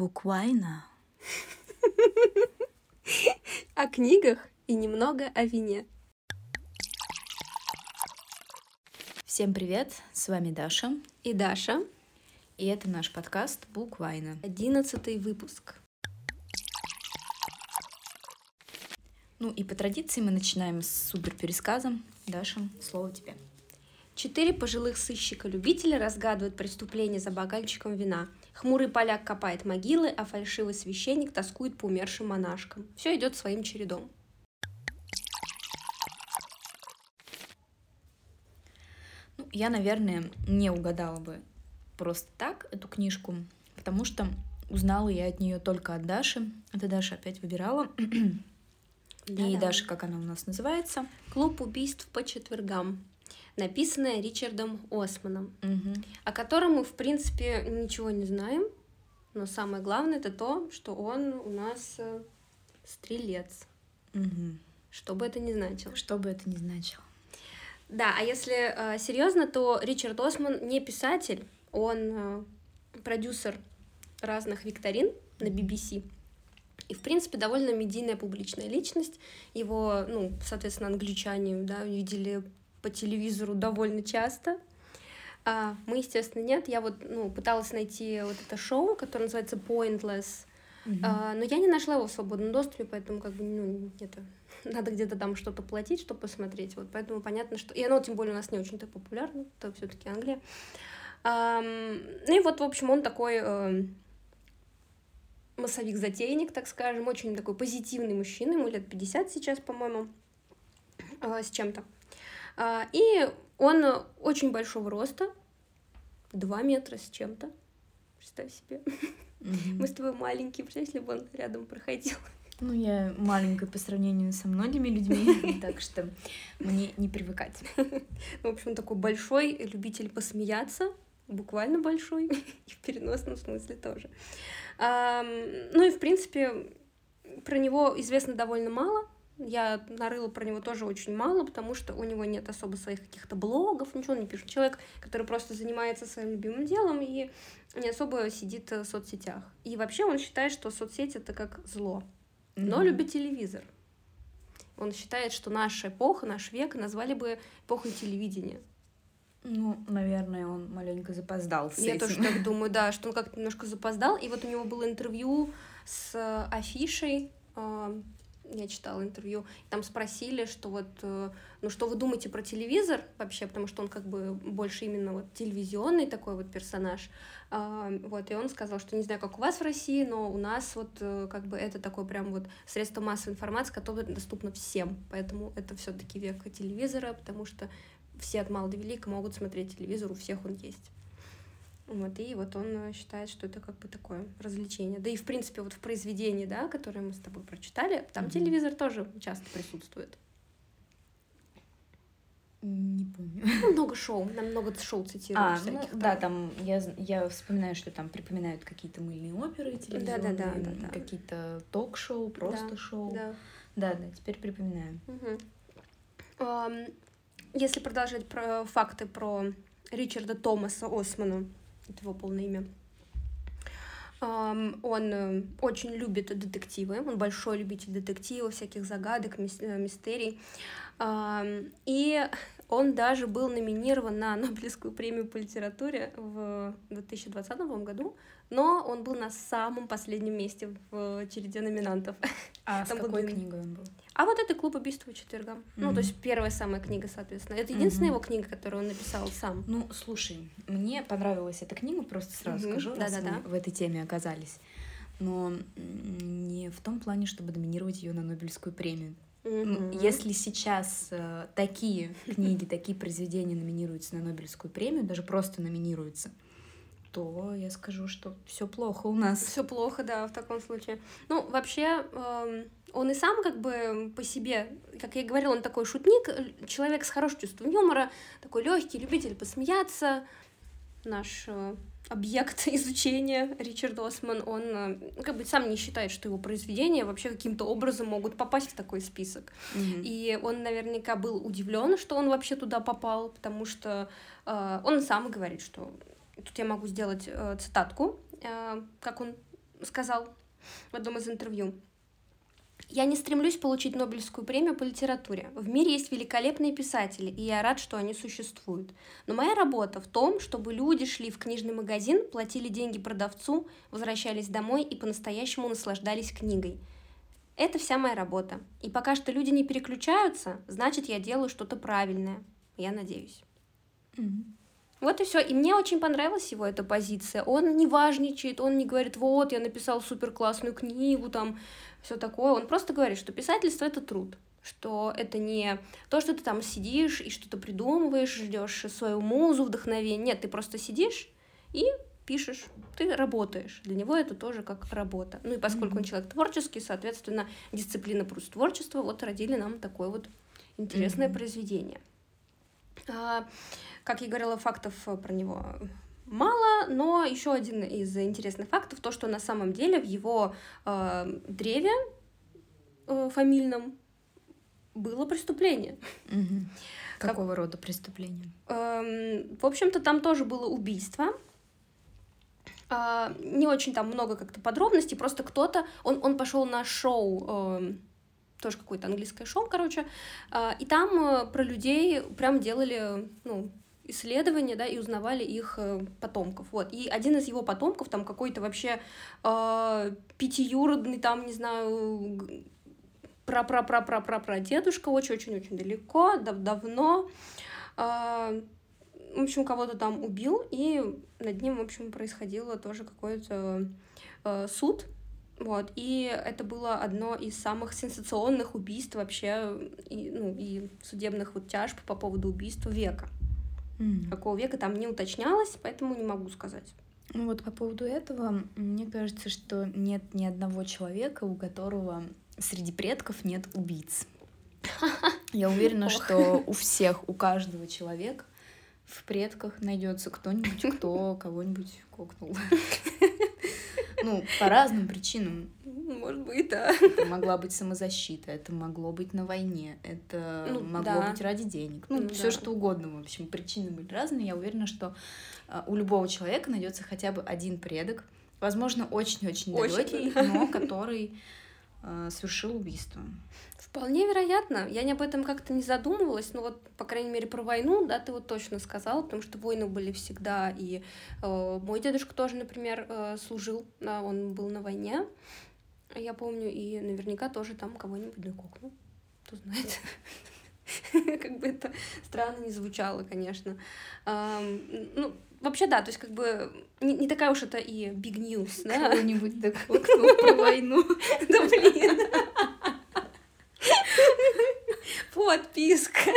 Буквально. О книгах и немного о вине. Всем привет, с вами Даша. И Даша. И это наш подкаст Буквайна. Одиннадцатый выпуск. Ну и по традиции мы начинаем с супер пересказом. Даша, слово тебе. Четыре пожилых сыщика-любителя разгадывают преступление за бокальчиком вина. Хмурый поляк копает могилы, а фальшивый священник тоскует по умершим монашкам. Все идет своим чередом. Ну, я, наверное, не угадала бы просто так эту книжку, потому что узнала я от нее только от Даши. Это Даша опять выбирала. И Даша, как она у нас называется? Клуб убийств по четвергам написанное Ричардом Османом, Угу. о котором мы, в принципе, ничего не знаем. Но самое главное это то, что он у нас э, стрелец. Угу. Что бы это ни значило. Что бы это ни значило. Да, а если э, серьезно, то Ричард Осман не писатель, он э, продюсер разных викторин на BBC. И, в принципе, довольно медийная публичная личность. Его, ну, соответственно, англичане, да, видели по телевизору довольно часто. А мы, естественно, нет. Я вот, ну, пыталась найти вот это шоу, которое называется Pointless, Мгм. а, но я не нашла его в свободном доступе, поэтому как бы, ну, это надо где-то там что-то платить, чтобы посмотреть. Вот поэтому понятно, что... И оно, тем более, у нас не очень-то популярно, это все таки Англия. Ам, ну и вот, в общем, он такой эм, массовик-затейник, так скажем, очень такой позитивный мужчина, ему лет 50 сейчас, по-моему, а, с чем-то. А, И он очень большого роста, 2 метра с чем-то, представь себе. Мгм. Мы с тобой маленькие, представь, если бы он рядом проходил. Ну, я маленькая по сравнению со многими людьми, так что мне не привыкать. В общем, такой большой любитель посмеяться, буквально большой, и в переносном смысле тоже. Ну и, в принципе, про него известно довольно мало. Я нарыла про него тоже очень мало, потому что у него нет особо своих каких-то блогов, ничего он не пишет. Человек, который просто занимается своим любимым делом и не особо сидит в соцсетях. И вообще он считает, что соцсети это как зло. но Мгм. любит телевизор. Он считает, что наша эпоха, наш век назвали бы эпохой телевидения. Ну, наверное, он маленько запоздал с Я этим. тоже так думаю, да, что он как-то немножко запоздал. И вот у него было интервью с э, афишей. Я читала интервью, там спросили, что вот, э, ну что вы думаете про телевизор вообще, потому что он как бы больше именно вот телевизионный такой вот персонаж, А, вот, и он сказал, что не знаю, как у вас в России, но у нас вот э, как бы это такое прям вот средство массовой информации, которое доступно всем, поэтому это все таки век телевизора, потому что все от мала до велика могут смотреть телевизор, у всех он есть. Вот, и вот он э, считает, что это как бы такое развлечение. Да и, в принципе, вот в произведении, да, которое мы с тобой прочитали, там Мгм. телевизор тоже часто присутствует. Не помню. Ну, много шоу, нам много шоу цитируют А, ну всяких. да, там. там я, я вспоминаю, что там припоминают какие-то мыльные оперы телевизионные, Да-да-да-да-да. какие-то ток-шоу, просто Да, шоу. Да. Да, да, теперь припоминаю. Ам, Если продолжать про факты про Ричарда Томаса Османа, это его полное имя, он э, очень любит детективы, он большой любитель детективов, всяких загадок, э, мистерий. И он даже был номинирован на Нобелевскую премию по литературе в 2020 по-моему, году, но он был на самом последнем месте в череде номинантов. А Там с был какой длинный. книгой он был? А вот это «Клуб убийств по четвергам». Ну, то есть первая самая книга, соответственно. Это единственная Мгм. его книга, которую он написал сам. Ну, слушай, мне понравилась эта книга, просто сразу Мгм, скажу, раз да-да-да. мы в этой теме оказались. Но не в том плане, чтобы доминировать ее на Нобелевскую премию. Ну, Мгм. Если сейчас э, такие книги, такие произведения номинируются на Нобелевскую премию, даже просто номинируются, то я скажу, что все плохо у нас. Все плохо, да, в таком случае. Ну, вообще, эм, он и сам как бы по себе, как я и говорила, он такой шутник, э, человек с хорошим чувством юмора, такой легкий, любитель посмеяться. Наш э, объект изучения Ричард Осман, он э, как бы сам не считает, что его произведения вообще каким-то образом могут попасть в такой список. Мгм. И он наверняка был удивлен, что он вообще туда попал, потому что э, он сам говорит, что тут я могу сделать э, цитатку, э, как он сказал в одном из интервью. Я не стремлюсь получить Нобелевскую премию по литературе. В мире есть великолепные писатели, и я рад, что они существуют. Но моя работа в том, чтобы люди шли в книжный магазин, платили деньги продавцу, возвращались домой и по-настоящему наслаждались книгой. Это вся моя работа. И пока что люди не переключаются, значит, я делаю что-то правильное. Я надеюсь. Мгм. Вот и все. И мне очень понравилась его эта позиция. Он не важничает, он не говорит, вот, я написал супер классную книгу, там, все такое. Он просто говорит, что писательство это труд что это не то, что ты там сидишь и что-то придумываешь, ждешь свою музу, вдохновение. Нет, ты просто сидишь и пишешь, ты работаешь. Для него это тоже как работа. Ну и поскольку он человек творческий, соответственно, дисциплина плюс творчество вот родили нам такое вот интересное Мгм. произведение. А, как я говорила, фактов э, про него мало, но еще один из интересных фактов то, что на самом деле в его э, древе э, фамильном было преступление. Как- Какого рода преступление? Эм, в общем-то, там тоже было убийство. А, не очень там много как-то подробностей, просто кто-то, он, он пошел на шоу, эм, тоже какое-то английское шоу, короче, а, и там э, про людей прям делали, ну, исследования, да, и узнавали их э, потомков, вот. И один из его потомков, там какой-то вообще э, пятиюродный, там, не знаю, г- пра-пра-пра-пра-пра дедушка очень-очень-очень далеко, дав- давно, а, в общем, кого-то там убил, и над ним, в общем, происходило тоже какой-то э, суд, вот, и это было одно из самых сенсационных убийств вообще, и, ну, и судебных вот тяжб по поводу убийства века. Какого века там не уточнялось, поэтому не могу сказать. Ну вот по поводу этого, мне кажется, что нет ни одного человека, у которого среди предков нет убийц. Я уверена, что у всех, у каждого человека в предках найдется кто-нибудь, кто кого-нибудь кокнул. Ну, по разным причинам. Может быть, да. Это могла быть самозащита, это могло быть на войне, это Ну, могло да. быть ради денег. Ну, Ну, все да. что угодно, в общем, причины были разные. Я уверена, что а, у любого человека найдется хотя бы один предок, возможно, очень-очень Очень, далекий, да. но который а, совершил убийство. Вполне вероятно. Я не об этом как-то не задумывалась, но вот, по крайней мере, про войну, да, ты вот точно сказал, потому что войны были всегда, и э, мой дедушка тоже, например, э, служил, да, он был на войне, я помню, и наверняка тоже там кого-нибудь дококнул, кто знает. Как бы это странно не звучало, конечно. Ну, вообще, да, то есть как бы не не такая уж это и big news, да? Кого-нибудь дококнул про войну. Да блин. Подписка.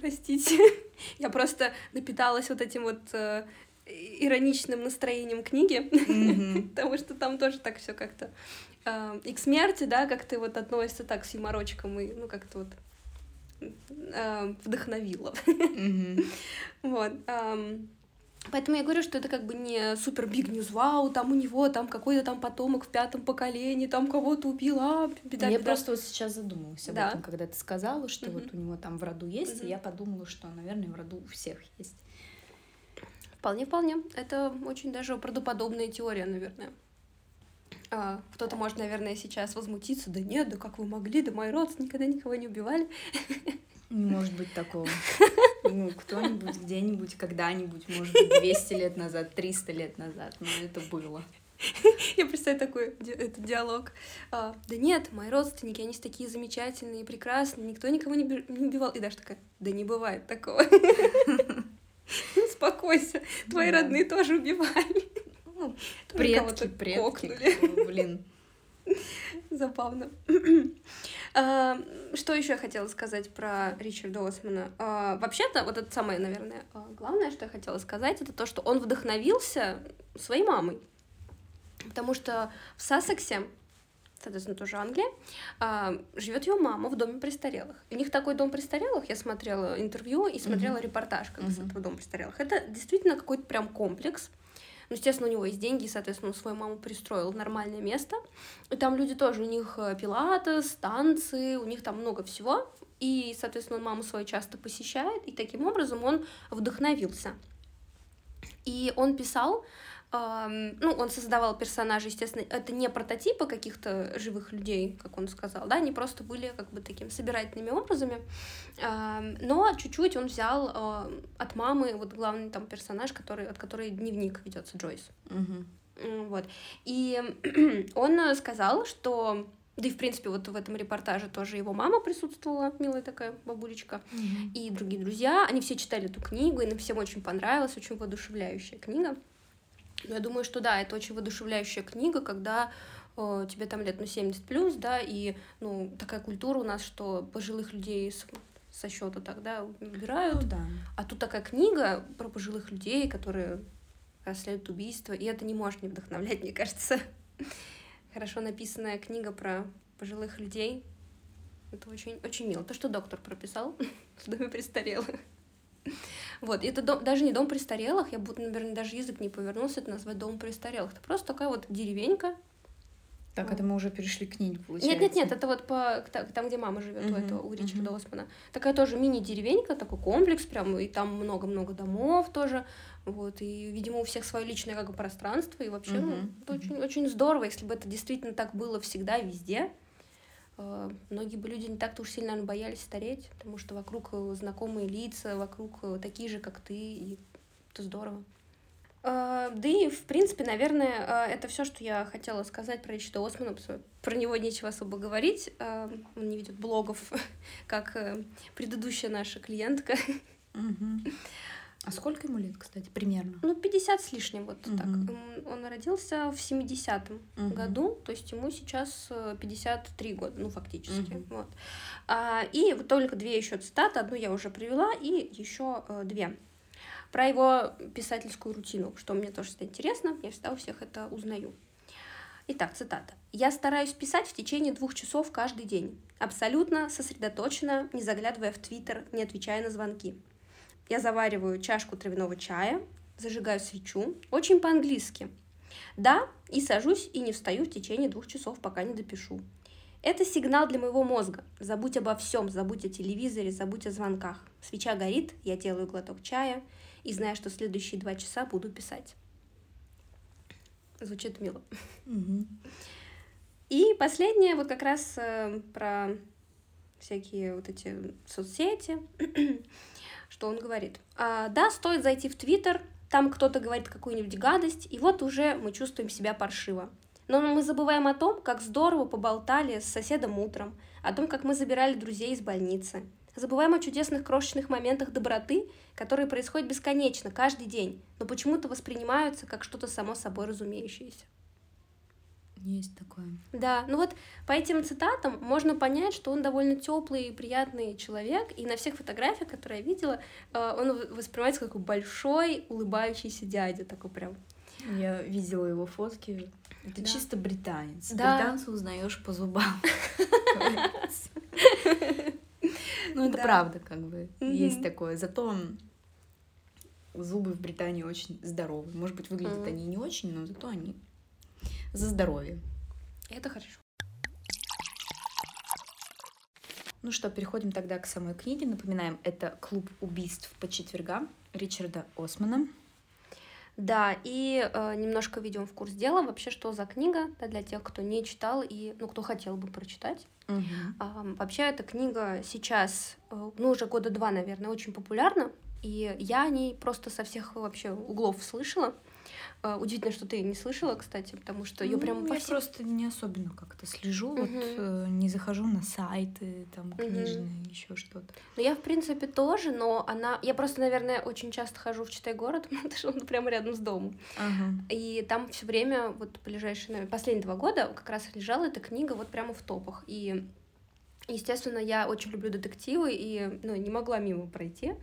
Простите. Я просто напиталась вот этим вот э, ироничным настроением книги, потому что там тоже так все как-то э, и к смерти, да, как-то вот относится так с юморочком и, ну, как-то вот э, вдохновило. Вот. Поэтому я говорю, что это как бы не супер биг ньюс, вау, там у него там какой-то там потомок в пятом поколении, там кого-то убил, а, беда, Я беда. просто вот сейчас задумалась об Да. этом, когда ты сказала, что вот Мгм. у него там в роду есть, и Мгм. я подумала, что, наверное, в роду у всех есть. Вполне, вполне. Это очень даже правдоподобная теория, наверное. А, кто-то может, наверное, сейчас возмутиться, да нет, да как вы могли, да мои родственники никогда никого не убивали. Не может быть такого. Ну, кто-нибудь, где-нибудь, когда-нибудь, может быть, 200 лет назад, 300 лет назад, но это было. Я представляю такой ди- этот диалог. А, да нет, мои родственники, они такие замечательные прекрасные, никто никого не, би- не убивал. И Даша такая, да не бывает такого. Успокойся, твои Да. родные тоже убивали. Ну, предки, предки, кокнули. кто, блин. Забавно. А, Что еще я хотела сказать про Ричарда Османа? А, Вообще-то, вот это самое, наверное, а, главное, что я хотела сказать, это то, что он вдохновился своей мамой. Потому что в Сассексе, соответственно, тоже Англия, живет его мама в доме престарелых. У них такой дом престарелых, я смотрела интервью и смотрела репортаж как бы, с этого дома престарелых. Это действительно какой-то прям комплекс. Ну, естественно, у него есть деньги, и, соответственно, он свою маму пристроил в нормальное место. И там люди тоже, у них э, пилатес, танцы, у них там много всего. И, соответственно, он маму свою часто посещает, и таким образом он вдохновился. И он писал, ну, он создавал персонажей, естественно, это не прототипы каких-то живых людей, как он сказал, да, они просто были как бы такими собирательными образами, но чуть-чуть он взял э, от мамы, вот главный там персонаж, который, от которой дневник ведется Джойс. Угу. Вот. И он сказал, что да и, в принципе, вот в этом репортаже тоже его мама присутствовала, милая такая бабулечка, Мгм. и другие друзья. Они все читали эту книгу, и им всем очень понравилась, очень воодушевляющая книга. Я думаю, что да, это очень воодушевляющая книга, когда э, тебе там лет, ну, 70 плюс, да, и, ну, такая культура у нас, что пожилых людей с- со счета тогда убирают. Ну да. А тут такая книга про пожилых людей, которые расследуют убийство, и это не может не вдохновлять, мне кажется. Хорошо написанная книга про пожилых людей. Это очень, очень мило. То, что доктор прописал в доме престарелых. Вот, это дом- даже не дом престарелых, я бы, наверное, даже язык не повернулся это назвать дом престарелых. Это просто такая вот деревенька. Так, это мы уже перешли к книге, Нет, получается. нет, нет, это вот по там, где мама живет у Мгм, этого, у Ричарда мгм. Османа. Такая тоже мини-деревенька, такой комплекс прям, и там много-много домов тоже. Вот, и, видимо, у всех свое личное как бы пространство, и вообще, ну, Мгм, это мгм. очень, очень здорово, если бы это действительно так было всегда, везде. Э, Многие бы люди не так-то уж сильно наверно, боялись стареть, потому что вокруг э, знакомые лица, вокруг э, такие же, как ты, и это здорово. Да и, в принципе, наверное, это все, что я хотела сказать про Ричарда Османа. Про него нечего особо говорить. Он не ведет блогов, как предыдущая наша клиентка. Мгм. А сколько ему лет, кстати, примерно? Ну, 50 с лишним, вот так. Мгм. М, Он родился в 70-м Мгм. году, то есть ему сейчас э, 53 года, ну, фактически. Мгм. Вот. А, И вот только две еще цитаты. Одну я уже привела, и еще э, две. Про его писательскую рутину, что мне тоже всегда интересно, я всегда у всех это узнаю. Итак, цитата. «Я стараюсь писать в течение двух часов каждый день. Абсолютно сосредоточенно, не заглядывая в Твиттер, не отвечая на звонки. Я завариваю чашку травяного чая, зажигаю свечу, очень по-английски. Да, и сажусь и не встаю в течение двух часов, пока не допишу. Это сигнал для моего мозга. Забудь обо всем, забудь о телевизоре, забудь о звонках. Свеча горит, я делаю глоток чая и знаю, что следующие два часа буду писать. Звучит мило. И последнее, вот как раз э, про всякие вот эти соцсети, что он говорит. А, да, стоит зайти в Твиттер, там кто-то говорит какую-нибудь гадость, и вот уже мы чувствуем себя паршиво. Но мы забываем о том, как здорово поболтали с соседом утром, о том, как мы забирали друзей из больницы. Забываем о чудесных крошечных моментах доброты, которые происходят бесконечно, каждый день, но почему-то воспринимаются как что-то само собой разумеющееся. Есть такое. Да, ну вот по этим цитатам можно понять, что он довольно теплый и приятный человек, и на всех фотографиях, которые я видела, э, он воспринимается как большой улыбающийся дядя, такой прям. Я видела его фотки. Это Да. чисто британец. Да. Британца узнаешь по зубам. Ну, это Да. правда, как бы. Есть такое. Зато зубы в Британии очень здоровые. Может быть, выглядят они не очень, но зато они за здоровье. Это хорошо. Ну что, переходим тогда к самой книге. Напоминаем, это «Клуб убийств по четвергам» Ричарда Османа. Да, и э, немножко введем в курс дела вообще, что за книга, да, для тех, кто не читал и, ну, кто хотел бы прочитать. А, Вообще эта книга сейчас, э, ну, уже года два, наверное, очень популярна, и я о ней просто со всех вообще углов слышала. Э, Удивительно, что ты не слышала, кстати, потому что ее прям Ну, по я всем... просто не особенно как-то слежу, вот Мгм. э, не захожу на сайты, там книжные, еще что-то. Ну, я, в принципе, тоже, но она... Я просто, наверное, очень часто хожу в Читай город, потому что он прямо рядом с домом. Ага. И там все время, вот ближайшие, наверное, последние два года как раз лежала эта книга вот прямо в топах. И Естественно, я очень люблю детективы и ну, не могла мимо пройти.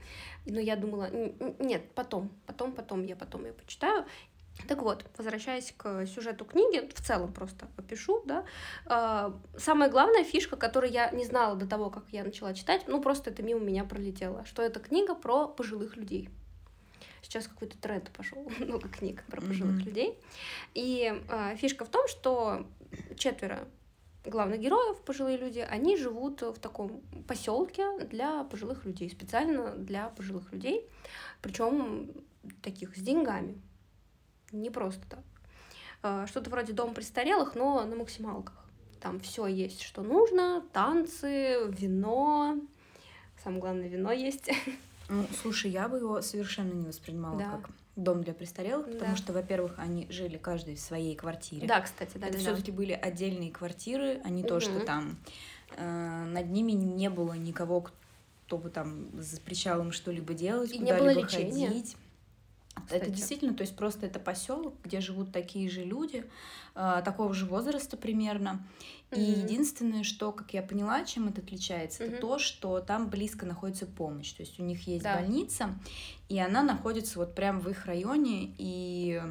Но я думала, «Н- н- нет, потом, потом, потом, я потом ее почитаю. Так вот, возвращаясь к сюжету книги, в целом просто опишу, да. а, Самая главная фишка, которую я не знала до того, как я начала читать, ну просто это мимо меня пролетело, что это книга про пожилых людей. Сейчас какой-то тренд пошел, много книг про пожилых Мгм. людей. И а, фишка в том, что четверо главных героев, пожилые люди, они живут в таком поселке для пожилых людей, специально для пожилых людей. Причем таких с деньгами. Не просто так. А, что-то вроде дом престарелых, но на максималках. Там все есть, что нужно, танцы, вино. Самое главное, вино есть. Ну, слушай, я бы его совершенно не воспринимала да. как дом для престарелых, потому да. что, во-первых, они жили каждый в своей квартире. Да, кстати, да. Это да, все-таки да. были отдельные квартиры, а не угу. то, что там э, над ними не было никого, кто бы там запрещал им что-либо делать, куда-либо ходить. Кстати. Это действительно, то есть просто это поселок, где живут такие же люди, э, такого же возраста примерно. И mm-hmm. единственное, что, как я поняла, чем это отличается, mm-hmm. это то, что там близко находится помощь. То есть у них есть да. больница, и она находится вот прямо в их районе, и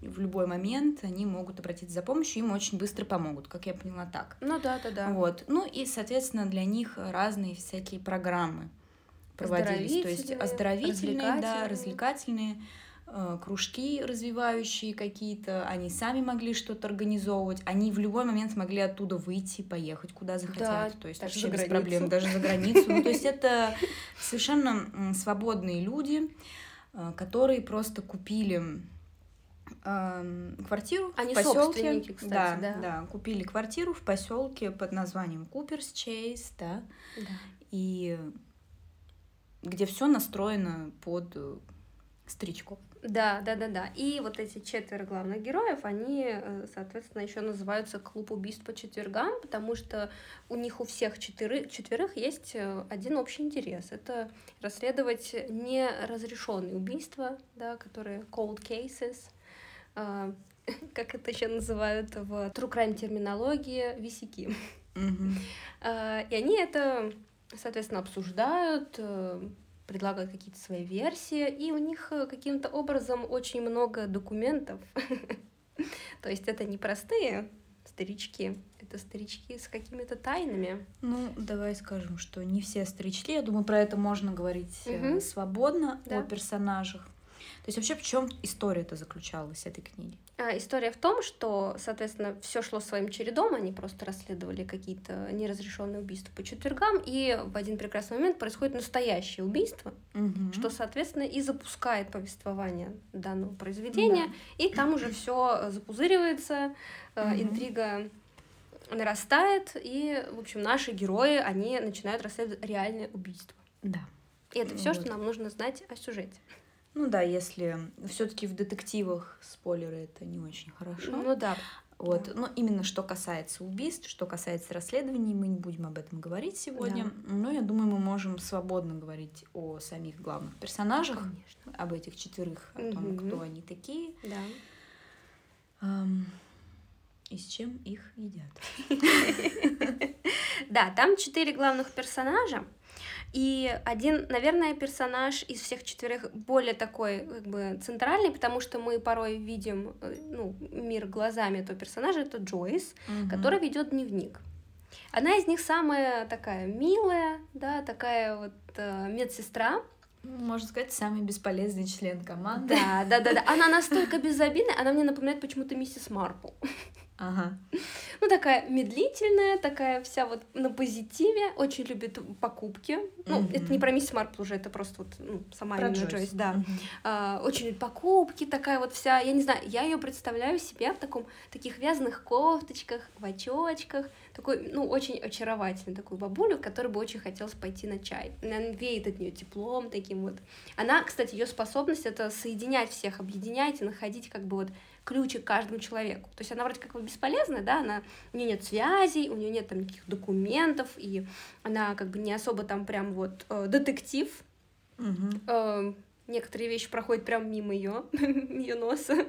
в любой момент они могут обратиться за помощью, им очень быстро помогут, как я поняла так. Ну да, да, да. Вот. Ну и, соответственно, для них разные всякие программы проводились, то есть оздоровительные, да, развлекательные кружки развивающие какие-то, они сами могли что-то организовывать, они в любой момент могли оттуда выйти, поехать куда захотят, да, то есть вообще без проблем, даже за границу. Ну, то есть это совершенно свободные люди, э, которые просто купили эм, квартиру Они в поселке. Кстати, да, да, да, купили квартиру в поселке под названием Куперс Чейз, да, да. и где все настроено под э, старичков. Да, да, да, да. И вот эти четверо главных героев, они, э, соответственно, еще называются клуб убийств по четвергам, потому что у них у всех четыре, четверых есть э, один общий интерес. Это расследовать неразрешенные убийства, да, которые cold cases, э, как это еще называют в true crime терминологии, висяки. Mm-hmm. И они это, соответственно, обсуждают, предлагают какие-то свои версии, и у них э, каким-то образом очень много документов. То есть это не простые старички, это старички с какими-то тайнами. Ну, давай скажем, что не все старички, я думаю, про это можно говорить угу. свободно да. о персонажах. То есть вообще в чем история это заключалась этой книги? А, история в том, что, соответственно, все шло своим чередом, они просто расследовали какие-то неразрешенные убийства по четвергам, и в один прекрасный момент происходит настоящее убийство, угу. что, соответственно, и запускает повествование данного произведения, да. и там уже все запузыривается, угу. интрига нарастает, и, в общем, наши герои, они начинают расследовать реальное убийство. Да. И это все, вот. что нам нужно знать о сюжете. Ну да, если все-таки в детективах спойлеры это не очень хорошо. Ну да. Вот. Да. Но именно что касается убийств, что касается расследований, мы не будем об этом говорить сегодня. Да. Но я думаю, мы можем свободно говорить о самих главных персонажах, Конечно. об этих четверых, о том, угу. кто они такие. Да. Um, и с чем их едят. Да, там четыре главных персонажа. И один, наверное, персонаж из всех четверых более такой, как бы, центральный, потому что мы порой видим, э, ну, мир глазами этого персонажа, это Джойс, угу. который ведет дневник. Она из них самая такая милая, да, такая вот э, медсестра, можно сказать, самый бесполезный член команды. Да, да, да, да. Она настолько безобидная, она мне напоминает почему-то миссис Марпл. Ага. Ну, такая медлительная, такая вся вот на позитиве, очень любит покупки. Ну, mm-hmm. это не про миссис Марпл уже, это просто вот ну, сама про Джойс, Джойс да. Mm-hmm. А, очень любит покупки, такая вот вся, я не знаю, я ее представляю себе в таком, таких вязаных кофточках, в очочках, такой, ну, очень очаровательный такую бабулю, которой бы очень хотелось пойти на чай. Она веет от нее теплом таким вот. Она, кстати, ее способность это соединять всех, объединять и находить как бы вот ключик каждому человеку. То есть она вроде как бы бесполезная, да, она, у нее нет связей, у нее нет там никаких документов, и она как бы не особо там прям вот э, детектив. Угу. Э, некоторые вещи проходят прям мимо ее, ее носа.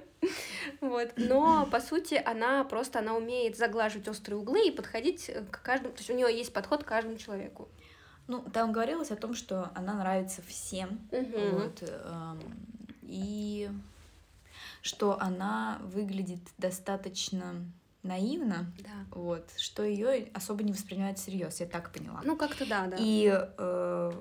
вот. Но, по сути, она просто, она умеет заглаживать острые углы и подходить к каждому, то есть у нее есть подход к каждому человеку. Ну, там говорилось о том, что она нравится всем. Угу. Вот, эм, и что она выглядит достаточно наивно, да. вот, что ее особо не воспринимают всерьез, я так поняла. Ну, как-то да, да. И э,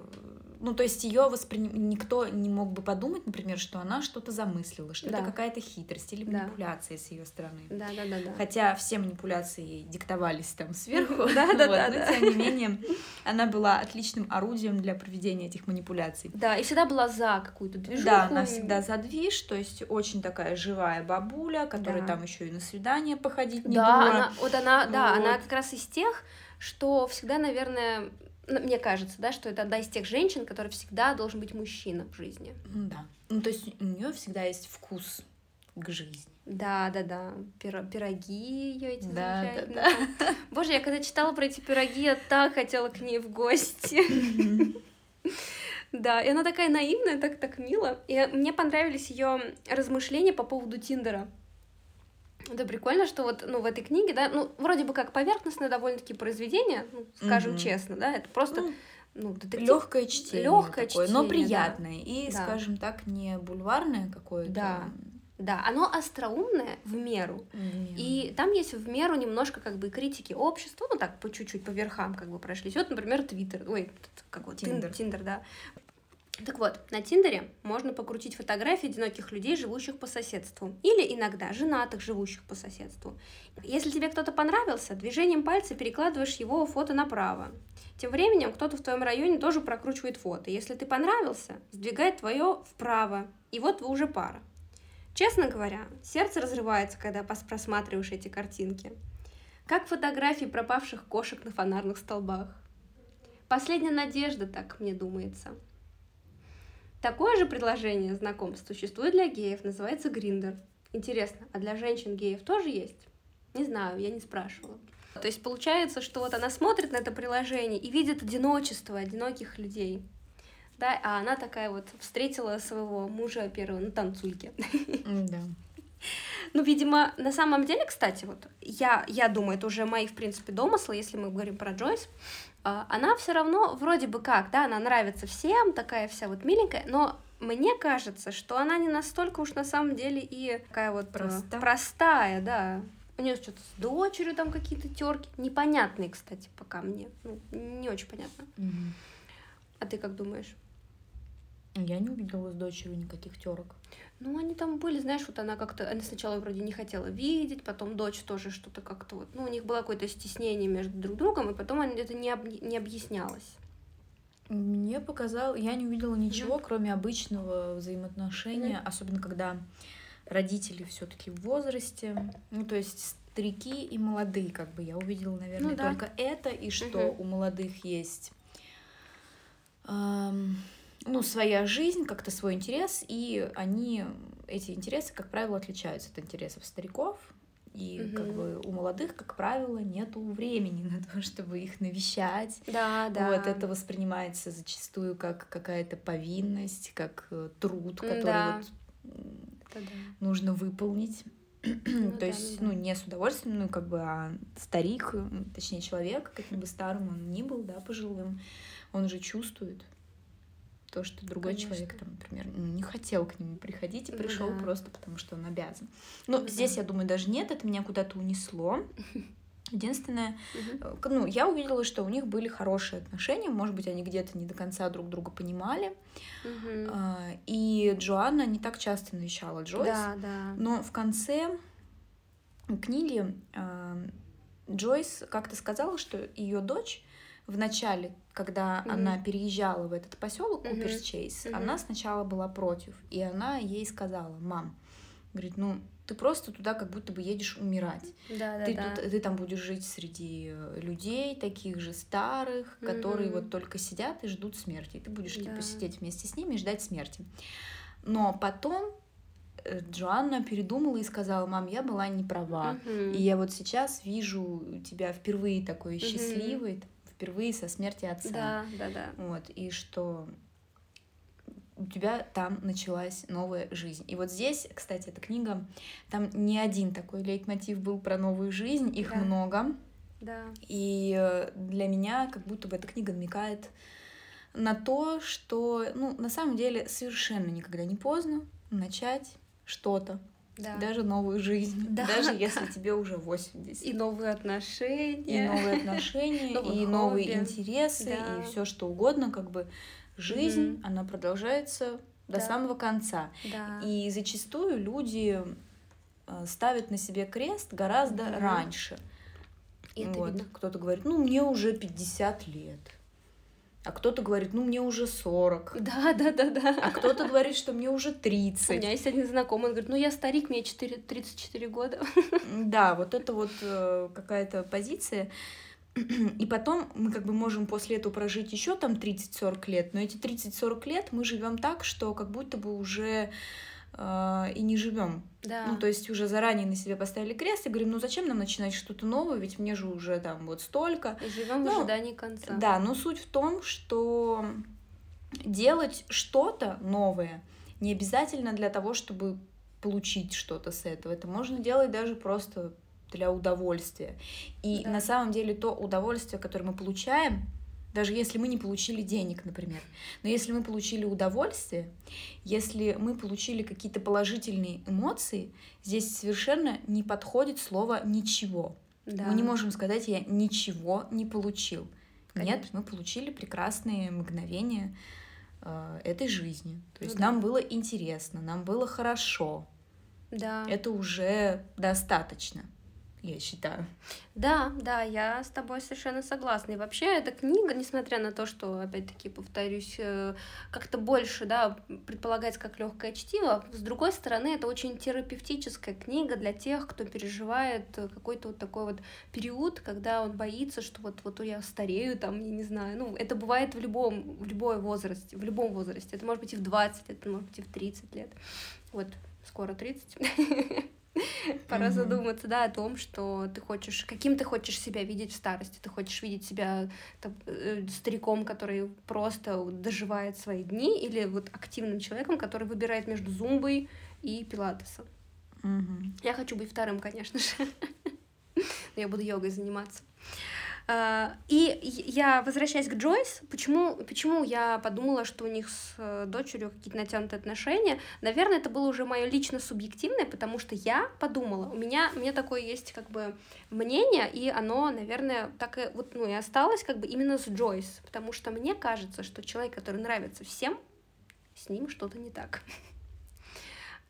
ну, то есть ее восприним... никто не мог бы подумать, например, что она что-то замыслила, что Да. это какая-то хитрость или Да. манипуляция с ее стороны. Да, да, да, да. Хотя все манипуляции диктовались там сверху, Да, да, да, но тем не менее она была отличным орудием для проведения этих манипуляций. Да, и всегда была за какую-то движуху. Да, она всегда за движ, то есть очень такая живая бабуля, которая там еще и на свидание походить не Да, вот она, да, она как раз из тех, что всегда, наверное, мне кажется, да, что это одна из тех женщин, которая всегда должен быть мужчина в жизни. М, Да. Ну, то есть у нее всегда есть вкус к жизни. Да, да, да. Пиро- пироги ее эти Да, да, замечательные. Боже, я когда читала про эти пироги, я так хотела к ней в гости. Да, и она такая наивная, так так мило. И мне понравились ее размышления по поводу Тиндера. Это прикольно, что вот, ну, в этой книге, да, ну, вроде бы как поверхностное довольно-таки произведение, ну, скажем Мгм. честно, да, это просто, Ну, ну, детектив. Легкое чтение, Лёгкое такое, но чтение, да. приятное. И, Да. скажем так, не бульварное какое-то. Да. Да, оно остроумное в меру. И там есть в меру немножко как бы критики общества, ну так, по чуть-чуть, по верхам как бы прошлись. Вот, например, Твиттер, ой, как вот. Тиндер. Тиндер, да. Так вот, на Тиндере можно покрутить фотографии одиноких людей, живущих по соседству, или иногда женатых, живущих по соседству. Если тебе кто-то понравился, движением пальца перекладываешь его фото направо. Тем временем кто-то в твоем районе тоже прокручивает фото. Если ты понравился, сдвигает твое вправо, и вот вы уже пара. Честно говоря, сердце разрывается, когда просматриваешь эти картинки. Как фотографии пропавших кошек на фонарных столбах. Последняя надежда, так мне думается. Такое же предложение знакомств существует для геев, называется Гриндер. Интересно, а для женщин геев тоже есть? Не знаю, я не спрашивала. То есть получается, что вот она смотрит на это приложение и видит одиночество одиноких людей. Да, а она такая вот встретила своего мужа первого на танцульке. Да. Ну, видимо, на самом деле, кстати, вот я, я думаю, это уже мои, в принципе, домыслы, если мы говорим про Джойс, она все равно вроде бы как, да, она нравится всем, такая вся вот миленькая, но мне кажется, что она не настолько уж на самом деле и такая вот э, Проста. простая, да. У нее что-то с дочерью там какие-то терки, непонятные, кстати, пока мне, ну, не очень понятно. Мгм. А ты как думаешь? Я не увидела с дочерью никаких терок. Ну, они там были, знаешь, вот она как-то, она сначала вроде не хотела видеть, потом дочь тоже что-то как-то вот, ну, у них было какое-то стеснение между друг другом, и потом это не, об- не объяснялось. Мне показалось, я не увидела ничего, кроме обычного взаимоотношения, особенно когда родители все-таки в возрасте, ну то есть старики и молодые, как бы я увидела, наверное, Ну да. только это и что Мгм. у молодых есть, эм, ну своя жизнь, как-то свой интерес, и они эти интересы, как правило, отличаются от интересов стариков. И как Мгм. бы у молодых, как правило, нету времени на то, чтобы их навещать, Да, да. вот это воспринимается зачастую как какая-то повинность, как э, труд, который Да. вот Это да. нужно выполнить. Ну То да, есть, ну ну, да. не с удовольствием, ну, как бы, а старик, точнее, человек, каким бы старым он ни был, да, пожилым, он же чувствует то, что другой Конечно. человек, там, например, не хотел к нему приходить и Ну пришел да. просто потому, что он обязан. Но Ну здесь, я думаю, даже нет, это меня куда-то унесло. Единственное. Э, к- ну, я увидела, что у них были хорошие отношения, может быть, они где-то не до конца друг друга понимали. А, И Джоанна не так часто навещала Джойс, Да, да. но в конце книги а, Джойс как-то сказала, что ее дочь в начале, когда Мгм. она переезжала в этот поселок. Куперс Чейз, Мгм. она сначала была против, и она ей сказала, мам, говорит, ну ты просто туда как будто бы едешь умирать. Да, да, Ты, да. тут- ты там будешь жить среди э, людей, таких же старых, которые Мгм. вот только сидят и ждут смерти. И ты будешь Да. типа сидеть вместе с ними и ждать смерти. Но потом э, Джоанна передумала и сказала, мам, я была не права. Мгм. И я вот сейчас вижу тебя впервые такой Мгм. счастливой, впервые со смерти отца. Да, да, да. Вот, и что у тебя там началась новая жизнь. И вот здесь, кстати, эта книга, там не один такой лейтмотив был про новую жизнь, их Да. много. Да. И э, для меня как будто бы эта книга намекает на то, что, ну, на самом деле совершенно никогда не поздно начать что-то, Да. даже новую жизнь, Да, даже да. если тебе уже 80. И новые И отношения. новые отношения, и новые интересы, и все что угодно, как бы Жизнь, она продолжается до самого конца. И зачастую люди э, ставят на себе крест гораздо раньше. И вот. Кто-то говорит, ну, мне уже 50 лет. А кто-то говорит, ну, мне уже 40. Да, да, да, да. А кто-то говорит, что мне уже 30. У меня есть один знакомый, он говорит, ну, я старик, мне 4, 34 года. Да, вот это вот э, какая-то позиция. И потом мы как бы можем после этого прожить еще там 30-40 лет, но эти 30-40 лет мы живем так, что как будто бы уже э, и не живем. Да. Ну, то есть уже заранее на себе поставили крест и говорим, ну зачем нам начинать что-то новое, ведь мне же уже там вот столько. И живем ну, в ожидании конца. Да, но суть в том, что делать что-то новое не обязательно для того, чтобы получить что-то с этого. Это можно делать даже просто для удовольствия. И да. на самом деле то удовольствие, которое мы получаем, даже если мы не получили денег, например, но если мы получили удовольствие, если мы получили какие-то положительные эмоции, здесь совершенно не подходит слово ничего. Да. Мы не можем сказать я ничего не получил. Конечно. Нет, мы получили прекрасные мгновения э, этой жизни. То есть ну, нам да. было интересно, нам было хорошо. Да. Это уже достаточно я считаю. Да, да, я с тобой совершенно согласна. И вообще эта книга, несмотря на то, что, опять-таки, повторюсь, э, как-то больше, да, предполагается как легкое чтиво, с другой стороны, это очень терапевтическая книга для тех, кто переживает какой-то вот такой вот период, когда он боится, что вот, вот я старею, там, я не знаю, ну, это бывает в любом, в любой возрасте, в любом возрасте. Это может быть и в 20, это может быть и в 30 лет. Вот, скоро 30. Пора задуматься, да, о том, что ты хочешь, каким ты хочешь себя видеть в старости. Ты хочешь видеть себя там, э, стариком, который просто доживает свои дни, или вот активным человеком, который выбирает между зумбой и пилатесом. Я хочу быть вторым, конечно же. Но я буду йогой заниматься. А, и я, возвращаясь к Джойс, почему, почему я подумала, что у них с э, дочерью какие-то натянутые отношения? Наверное, это было уже мое лично субъективное, потому что я подумала, у меня, у меня такое есть как бы мнение, и оно, наверное, так и, вот, ну, и осталось как бы именно с Джойс, потому что мне кажется, что человек, который нравится всем, с ним что-то не так.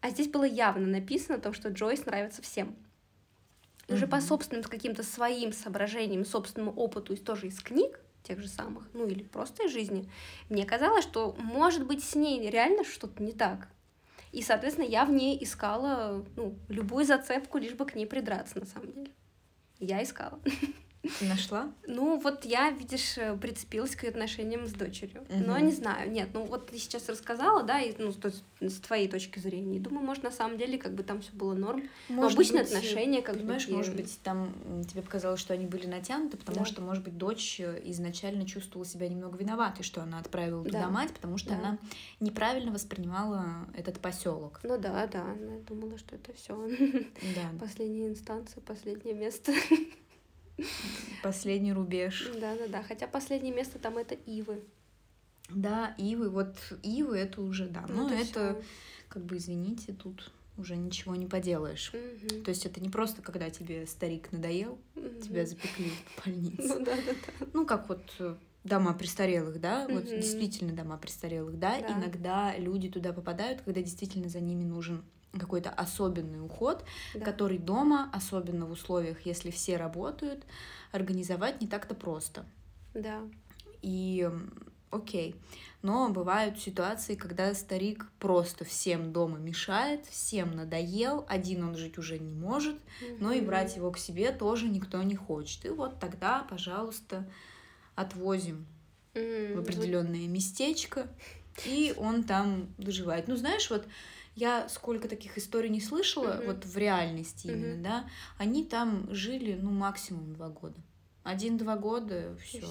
А здесь было явно написано о том, что Джойс нравится всем уже по собственным каким-то своим соображениям, собственному опыту, тоже из книг, тех же самых, ну или просто из жизни, мне казалось, что может быть с ней реально что-то не так. И, соответственно, я в ней искала ну, любую зацепку, лишь бы к ней придраться, на самом деле. Я искала. Ты нашла? Ну, вот я, видишь, э, прицепилась к отношениям с дочерью. Угу. Но не знаю, нет, ну вот ты сейчас рассказала, да, и, ну, то, с твоей точки зрения. Думаю, может, на самом деле, как бы там все было норм. Может Но обычные быть, отношения, как понимаешь, бы. может быть, там тебе показалось, что они были натянуты, потому да. что, может быть, дочь э, изначально чувствовала себя немного виноватой, что она отправила туда да. мать, потому что да. она неправильно воспринимала этот поселок. Ну да, да, она думала, что это все. Да. Последняя инстанция, последнее место. Последний рубеж. Да, да, да. Хотя последнее место там это Ивы. Да, Ивы. Вот Ивы это уже, да. Ну, это, это как бы, извините, тут уже ничего не поделаешь. Угу. То есть это не просто, когда тебе старик надоел, угу. тебя запекли в больнице. Ну да, да, да. Ну, как вот э, дома престарелых, да, угу. вот действительно дома престарелых, да? да, иногда люди туда попадают, когда действительно за ними нужен какой-то особенный уход, да. который дома, особенно в условиях, если все работают, организовать не так-то просто. Да. И окей. Но бывают ситуации, когда старик просто всем дома мешает, всем надоел, один он жить уже не может, угу. но и брать его к себе тоже никто не хочет. И вот тогда, пожалуйста, отвозим угу. в определенное местечко, и он там доживает. Ну, знаешь, вот я сколько таких историй не слышала, mm-hmm. вот в реальности mm-hmm. именно, да, они там жили, ну, максимум два года. Один-два года, все.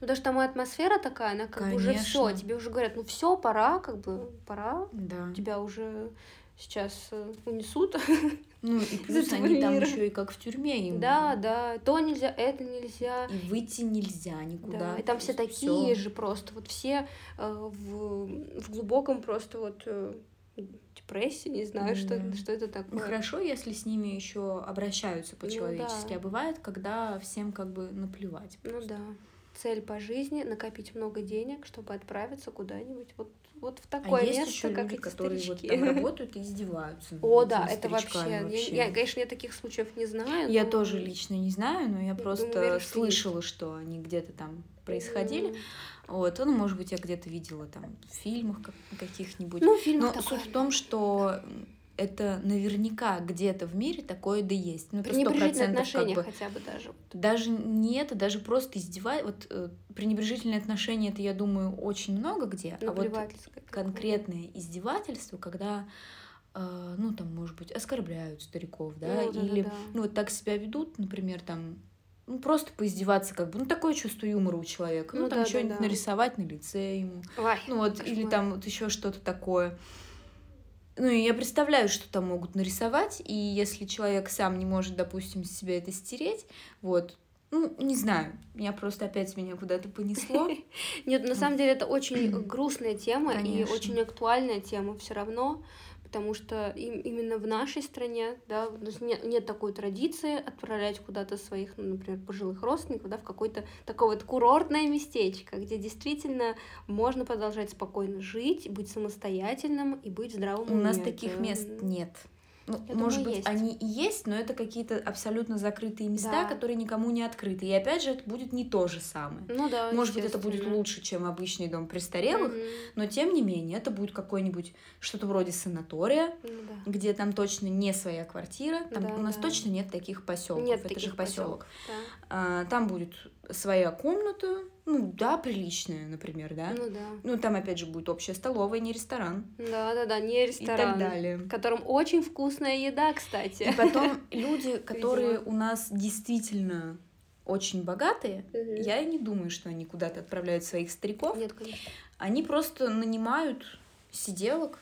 Ну, даже там и атмосфера такая, она как Конечно. бы уже все. Тебе уже говорят, ну все, пора, как бы, пора. Да. Тебя уже сейчас э, унесут. Ну и плюс они там еще и как в тюрьме. Им... Да, да, то нельзя, это нельзя. И выйти нельзя никуда. Да, и там все такие всё. же просто, вот все э, в, в глубоком просто вот э, депрессии, не знаю, mm. что, что это такое. Ну, хорошо, если с ними еще обращаются по-человечески, ну, да. а бывает, когда всем как бы наплевать. Просто. Ну да. цель по жизни накопить много денег, чтобы отправиться куда-нибудь вот вот в такое а есть место, еще как люди, эти которые старички. вот там работают и издеваются. О, да, это вообще. вообще. Я, я, конечно, я таких случаев не знаю. Я но- тоже лично не знаю, но я думаю, просто что слышала, что они где-то там происходили. М. Вот, ну, может быть, я где-то видела там в фильмах как- каких-нибудь. Ну, фильм Но такой. суть в том, что это наверняка где-то в мире такое да есть. Ну, Пренебрежительные процентов как отношения бы. хотя бы даже. Даже не это, даже просто издевать. Вот э, пренебрежительные отношения, это, я думаю, очень много где. Ну, а вот конкретное издевательство, когда, э, ну, там, может быть, оскорбляют стариков, да, Ну, или, да-да-да. ну, вот так себя ведут, например, там, ну, просто поиздеваться, как бы, ну, такое чувство юмора у человека, ну, Ну, там, да, что-нибудь да, да. нарисовать на лице ему, Ой, ну, вот, или кошмар. там вот еще что-то такое. Ну, и я представляю, что там могут нарисовать, и если человек сам не может, допустим, себя это стереть, вот, ну, не знаю, меня просто опять меня куда-то понесло. Нет, на самом деле это очень грустная тема и очень актуальная тема все равно, потому что им- именно в нашей стране, да, нет, нет такой традиции отправлять куда-то своих, ну, например, пожилых родственников, да, в какое-то такое вот курортное местечко, где действительно можно продолжать спокойно жить, быть самостоятельным и быть здравым У нас таких мест нет. Ну, Я может думаю, быть, есть. они и есть, но это какие-то абсолютно закрытые места, Да. которые никому не открыты. И опять же, это будет не то же самое. Ну да, Может быть, это будет лучше, чем обычный дом престарелых, Мгм. но тем не менее, это будет какой-нибудь что-то вроде санатория, Ну да. где там точно не своя квартира. Там Да, у нас да. точно нет таких поселков. Нет это таких же поселок. да. там будет своя комната, ну да, приличная, например, да. Ну да. Ну, там опять же будет общая столовая, не ресторан. Да, да, да, не И ресторан. так далее. В котором очень вкусная еда, кстати. И потом люди, которые у нас действительно очень богатые, я и не думаю, что они куда-то отправляют своих стариков. Нет, конечно. Они просто нанимают сиделок.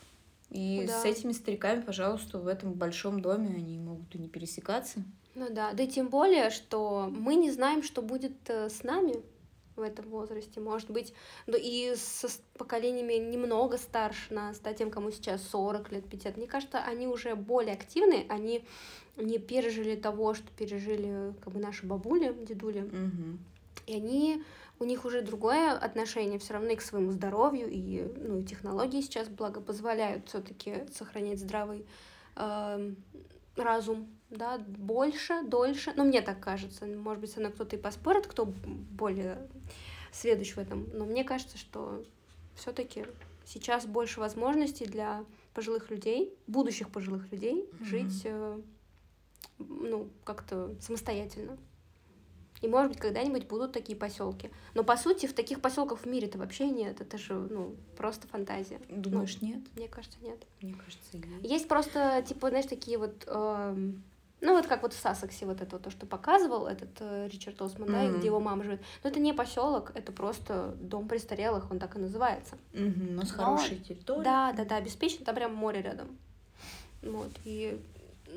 И Да. с этими стариками, пожалуйста, в этом большом доме они могут и не пересекаться. Ну да, да и тем более, что мы не знаем, что будет э, с нами в этом возрасте. Может быть, ну и со с поколениями немного старше нас, да, тем, кому сейчас 40 лет, 50. Мне кажется, они уже более активны, они не пережили того, что пережили как бы наши бабули, дедули. Мгм. И они, у них уже другое отношение все равно и к своему здоровью, и, ну, и технологии сейчас, благо, позволяют все-таки сохранять здравый эм, разум, да, больше, дольше. Ну, мне так кажется. Может быть, со мной кто-то и поспорит, кто более сведущ в этом. Но мне кажется, что все-таки сейчас больше возможностей для пожилых людей, будущих пожилых людей, Мгм. жить, э, ну, как-то самостоятельно. И, может быть, когда-нибудь будут такие поселки. Но, по сути, в таких поселках в мире-то вообще нет. Это же, ну, просто фантазия. Думаешь, нет? Мне кажется, нет. Мне кажется, есть. Есть просто, типа, знаешь, такие вот... эм, ну, вот как вот в Сассексе, вот это вот то, что показывал этот э, Ричард Осман, да, и где его мама живет. Но это не поселок, это просто дом престарелых, он так и называется. Мгм, но с Но- хорошей территорией. Да, да, да, обеспечен, там прям море рядом. Вот, и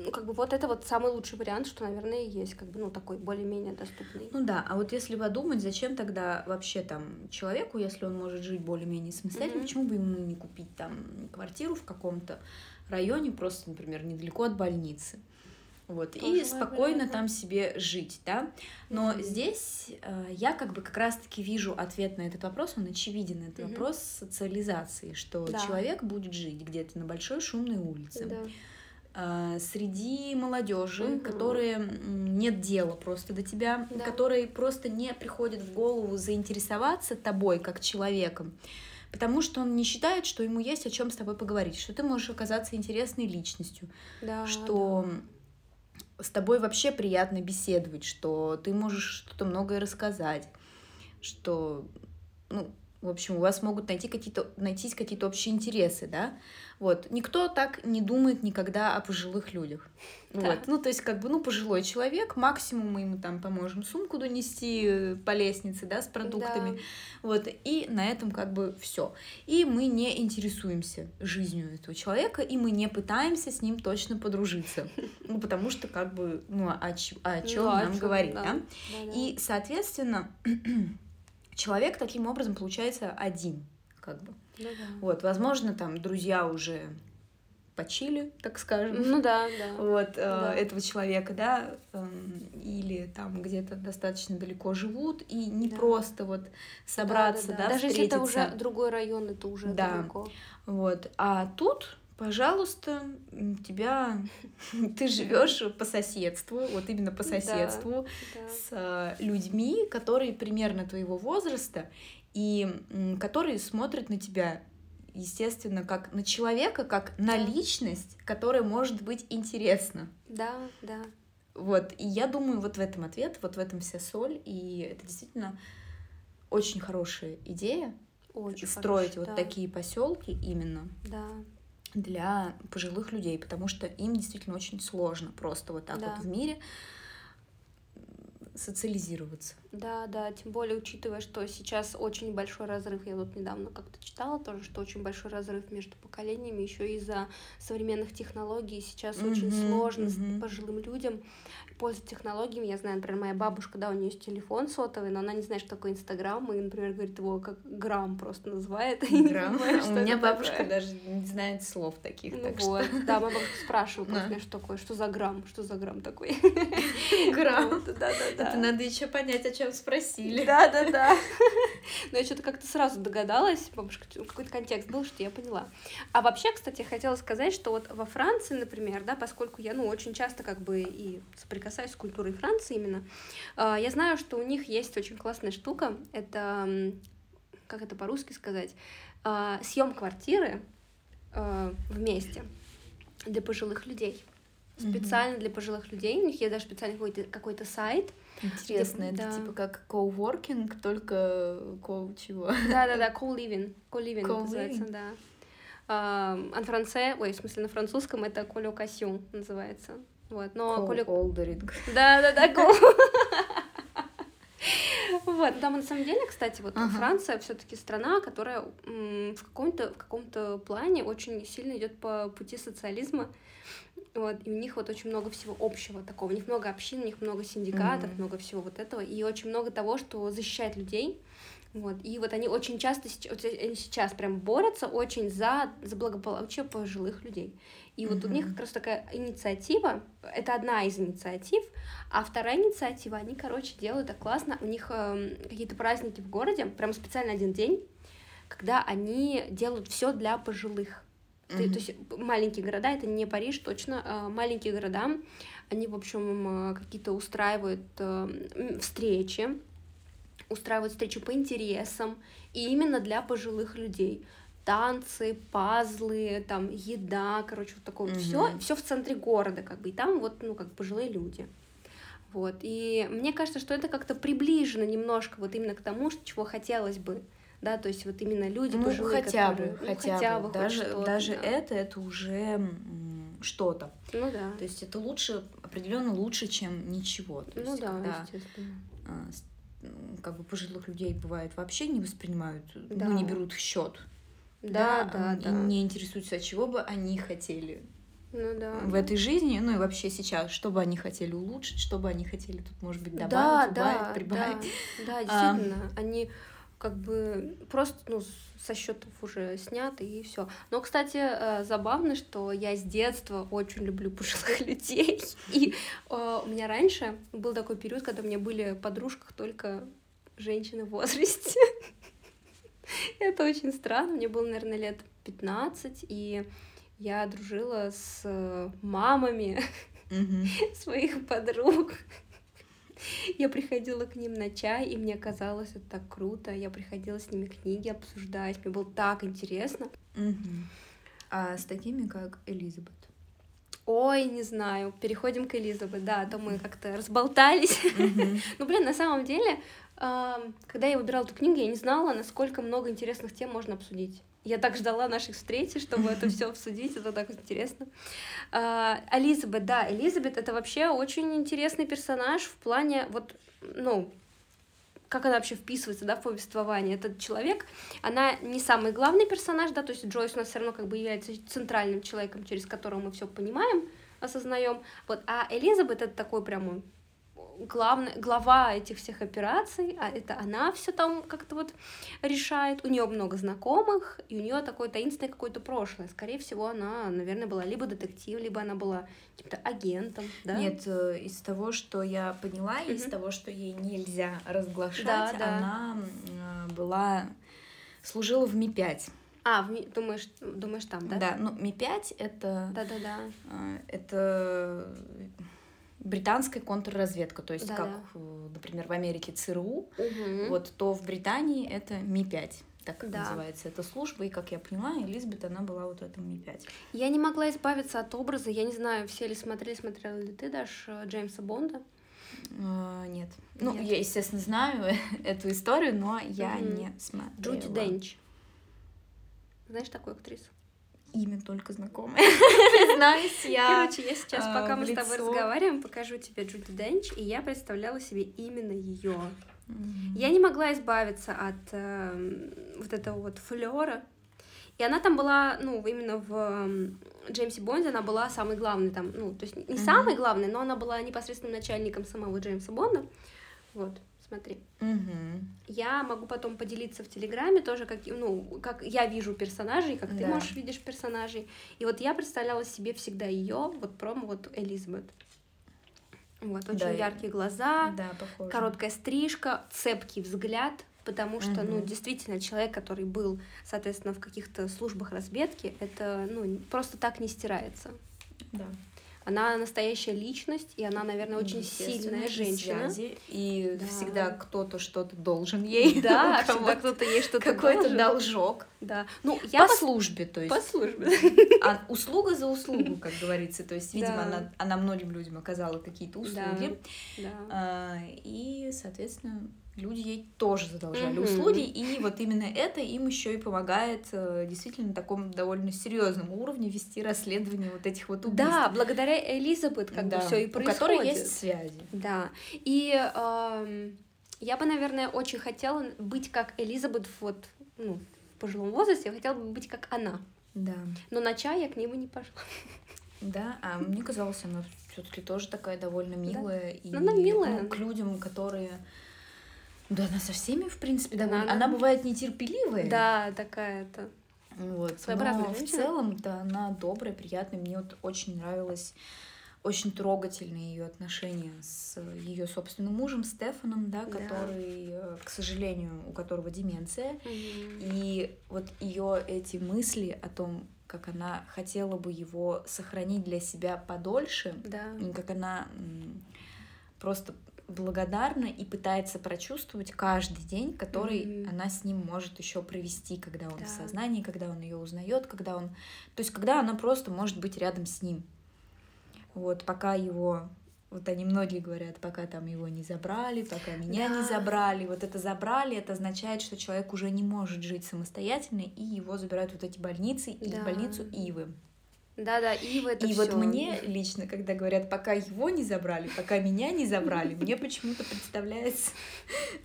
ну, как бы вот это вот самый лучший вариант, что, наверное, есть, как бы, ну, такой более-менее доступный. Ну да, а вот если подумать, зачем тогда вообще там человеку, если он может жить более-менее самостоятельно, Мгм. почему бы ему не купить там квартиру в каком-то районе, просто, например, недалеко от больницы? Вот, и спокойно вариант. там себе жить, да. Но Мгм. здесь э, я как бы как раз-таки вижу ответ на этот вопрос, он очевиден, это Мгм. вопрос социализации, что Да. человек будет жить где-то на большой шумной улице, Да. а, среди молодежи, Мгм. которые нет дела просто до тебя, Да. которые просто не приходит в голову заинтересоваться тобой как человеком, потому что он не считает, что ему есть о чем с тобой поговорить, что ты можешь оказаться интересной личностью, Да, что с тобой вообще приятно беседовать, что ты можешь что-то многое рассказать, что, ну, в общем, у вас могут найти какие-то, найтись какие-то общие интересы, да? Вот. Никто так не думает никогда о пожилых людях. Да. Вот. Ну, то есть, как бы, ну, пожилой человек, максимум мы ему там поможем сумку донести э, по лестнице, да, с продуктами. Да. Вот, и на этом как бы все. И мы не интересуемся жизнью этого человека, и мы не пытаемся с ним точно подружиться. Ну, потому что, как бы, ну, о, о чем Ну, о нам чём, говорить, да. И, соответственно, человек таким образом получается один, как бы. Да-да. Вот, возможно, там друзья уже почили, так скажем. Ну да, да. Вот э, Да. этого человека, да, эм, или там где-то достаточно далеко живут, и не Да. просто вот собраться, да, Даже если это встретиться. уже другой район, это уже Да. далеко. Вот. А тут, пожалуйста, тебя ты живешь по соседству, вот именно по соседству Да. с э, людьми, которые примерно твоего возраста и которые смотрят на тебя, естественно, как на человека, как на личность, которая может быть интересна. Да, да. Вот, и я думаю, вот в этом ответ, вот в этом вся соль, и это действительно очень хорошая идея Очень строить хороший, вот да. такие поселки именно Да, для пожилых людей, потому что им действительно очень сложно просто вот так Да. вот в мире социализироваться. Да, да, тем более учитывая, что сейчас очень большой разрыв, я вот недавно как-то читала тоже, что очень большой разрыв между поколениями, еще из-за современных технологий сейчас очень Мгм, сложно мгм. пожилым людям пользоваться технологиями. Я знаю, например, моя бабушка, да, у нее есть телефон сотовый, но она не знает, что такое Инстаграм, и, например, говорит его как грамм просто называет. Грамм. понимает, что У меня бабушка такое. даже не знает слов таких, Ну так вот, да, моя бабушка спрашивала, например, что такое, что за грамм, что за грамм такой. что грамм. Да, да, да. Это надо еще понять, о чем спросили. Да, да, да. Но я что-то как-то сразу догадалась, бабушка, какой-то контекст был, что я поняла. А вообще, кстати, хотела сказать, что вот во Франции, например, да, поскольку я, ну, очень часто как бы и соприкасаюсь с культурой Франции именно, а, я знаю, что у них есть очень классная штука, это, как это по-русски сказать, съем квартиры а, вместе для пожилых людей. Специально для пожилых людей. У них есть даже специальный какой-то какой сайт, Интересно, это Да. типа как коуворкинг, только коу чего? Да-да-да. Co-living Co-living. называется, да. А, En français, ой, в смысле на французском это колокасьон называется. Вот, но коло... Коуолдеринг. Да-да-да, ко- Вот, там на самом деле, кстати, вот Ага. Франция все-таки страна, которая в каком-то в каком-то плане очень сильно идет по пути социализма. Вот, и у них вот очень много всего общего такого. У них много общин, у них много синдикатов, Мгм. много всего вот этого. И очень много того, что защищает людей. Вот. И вот они очень часто, вот они сейчас прям борются очень за, за благополучие пожилых людей. И вот у них как раз такая инициатива, это одна из инициатив, а вторая инициатива, они, короче, делают так классно, у них эм, какие-то праздники в городе, прям специально один день, когда они делают все для пожилых. Ты- Мгм. то есть маленькие города, это не Париж точно, а маленькие города, они, в общем, э, какие-то устраивают э, встречи, устраивают встречи по интересам, и именно для пожилых людей. Танцы, пазлы, там, еда, короче, вот такое все, Мгм. все в центре города, как бы, и там вот, ну, как пожилые люди. Вот, и мне кажется, что это как-то приближено немножко вот именно к тому, чего хотелось бы, да, то есть вот именно люди Ну, пожилые, хотя которые- бы, ну, хотя, бы. хоть Даже, даже да. это, это уже что-то. Ну да. То есть это лучше, определенно лучше, чем ничего. То Ну есть, да, когда естественно. а, как бы пожилых людей бывает вообще не воспринимают, Да. ну не берут в счет. Да, да, и да. не интересуются, а чего бы они хотели Ну да. в этой жизни, ну и вообще сейчас, что бы они хотели улучшить, что бы они хотели тут, может быть, добавить, да, убавить, да, прибавить. Да, да, А. действительно. Они как бы просто ну, со счетов уже сняты и все. Но, кстати, э, забавно, что я с детства очень люблю пожилых людей. И э, у меня раньше был такой период, когда у меня были в подружках только женщины в возрасте. Это очень странно. Мне было, наверное, лет 15, и я дружила с мамами своих подруг. Я приходила к ним на чай, и мне казалось это так круто. Я приходила с ними книги обсуждать, мне было так интересно. А с такими, как Элизабет. Ой, не знаю, переходим к Элизабет, да, а то мы как-то разболтались. Ну, блин, на самом деле, когда я выбирала эту книгу, я не знала, насколько много интересных тем можно обсудить. Я так ждала наших встреч, чтобы это все обсудить, это так интересно. А, Элизабет, да, Элизабет это вообще очень интересный персонаж в плане вот, ну, как она вообще вписывается, да, в повествование. Этот человек, она не самый главный персонаж, да, то есть Джойс у нас все равно как бы является центральным человеком, через которого мы все понимаем, осознаем. Вот, а Элизабет это такой прям главная, глава этих всех операций, а это она все там как-то вот решает. У нее много знакомых, и у нее такое таинственное какое-то прошлое. Скорее всего, она, наверное, была либо детектив, либо она была каким-то агентом, да? Нет, э, из того, что я поняла, из того, что ей нельзя разглашать, да, да. она э, была служила в Ми-5. А, в Ми... думаешь, думаешь там, да? Да, ну Ми-5 это... Да-да-да. Э, это британская контрразведка, то есть Да-да. как, например, в Америке ЦРУ, Мгм. вот то в Британии это Ми-5, так Да. называется эта служба, и как я поняла, Элизабет, она была вот в этом Ми-5. Я не могла избавиться от образа. Я не знаю, все ли смотрели, смотрела ли ты, Даш, э, Джеймса Бонда. А, нет. Ну, Нет. я, естественно, знаю эту историю, но я Мгм. не смотрела. Джуди Денч. Знаешь такую актрису? Имя только знакомое. Признаюсь, я... Короче, я сейчас, а, пока мы с тобой разговариваем, покажу тебе Джуди Денч, и я представляла себе именно ее. Я не могла избавиться от эм, вот этого вот флера. И она там была, ну, именно в эм, Джеймсе Бонде она была самой главной там, ну, то есть не самой главной, но она была непосредственным начальником самого Джеймса Бонда. Вот, смотри. Мгм. Я могу потом поделиться в Телеграме тоже, как, ну, как я вижу персонажей, как ты, Да. можешь, видишь персонажей. И вот я представляла себе всегда ее, вот промо вот Элизабет. Вот, очень Да, яркие глаза, Да, похоже. короткая стрижка, цепкий взгляд, потому что, ну, Мгм. действительно, человек, который был, соответственно, в каких-то службах разведки, это, ну, просто так не стирается. Да. Она настоящая личность, и она, наверное, очень сильная женщина. связи, И Да. всегда кто-то что-то должен ей. Да, всегда кто-то ей что-то Какой-то должок. Да. Ну, я По пос- службе, то есть. по службе. А услуга за услугу, как говорится. То есть, видимо, Да. она, она многим людям оказала какие-то услуги. Да. А, И, соответственно, люди ей тоже задолжали Мгм. услуги. И вот именно это им еще и помогает э, действительно на таком довольно серьезном уровне вести расследование вот этих вот убийств. Да, благодаря Элизабет как Да, бы все и у происходит. которой есть связи. Да. И эм, я бы, наверное, очень хотела быть как Элизабет вот, ну, в пожилом возрасте. Я хотела бы быть как она. Да. Но на чай я к нему не пошла. Да, а мне казалось, она все-таки тоже такая довольно милая. И, Ну, она милая. ну, к людям, которые. Да, она со всеми, в принципе, Да, довольно. она- Она бывает нетерпеливая. Да, такая-то. Вот. Своеобразная Но в женщина. целом-то она добрая, приятная. Мне вот очень нравилось очень трогательные ее отношения с ее собственным мужем Стефаном, да, Да. который, э, к сожалению, у которого деменция. Мгм. И вот ее эти мысли о том, как она хотела бы его сохранить для себя подольше, Да. как она просто благодарна и пытается прочувствовать каждый день, который Мгм. она с ним может еще провести, когда он Да. в сознании, когда он ее узнает, когда он, то есть когда она просто может быть рядом с ним. Вот пока его вот они многие говорят, пока там его не забрали, пока меня не Да. забрали. Вот это забрали, это означает, что человек уже не может жить самостоятельно, и его забирают вот эти больницы и Да. в больницу Ивы. Да-да, Ива это И вот всё. мне лично, когда говорят, пока его не забрали, пока меня не забрали, мне почему-то представляется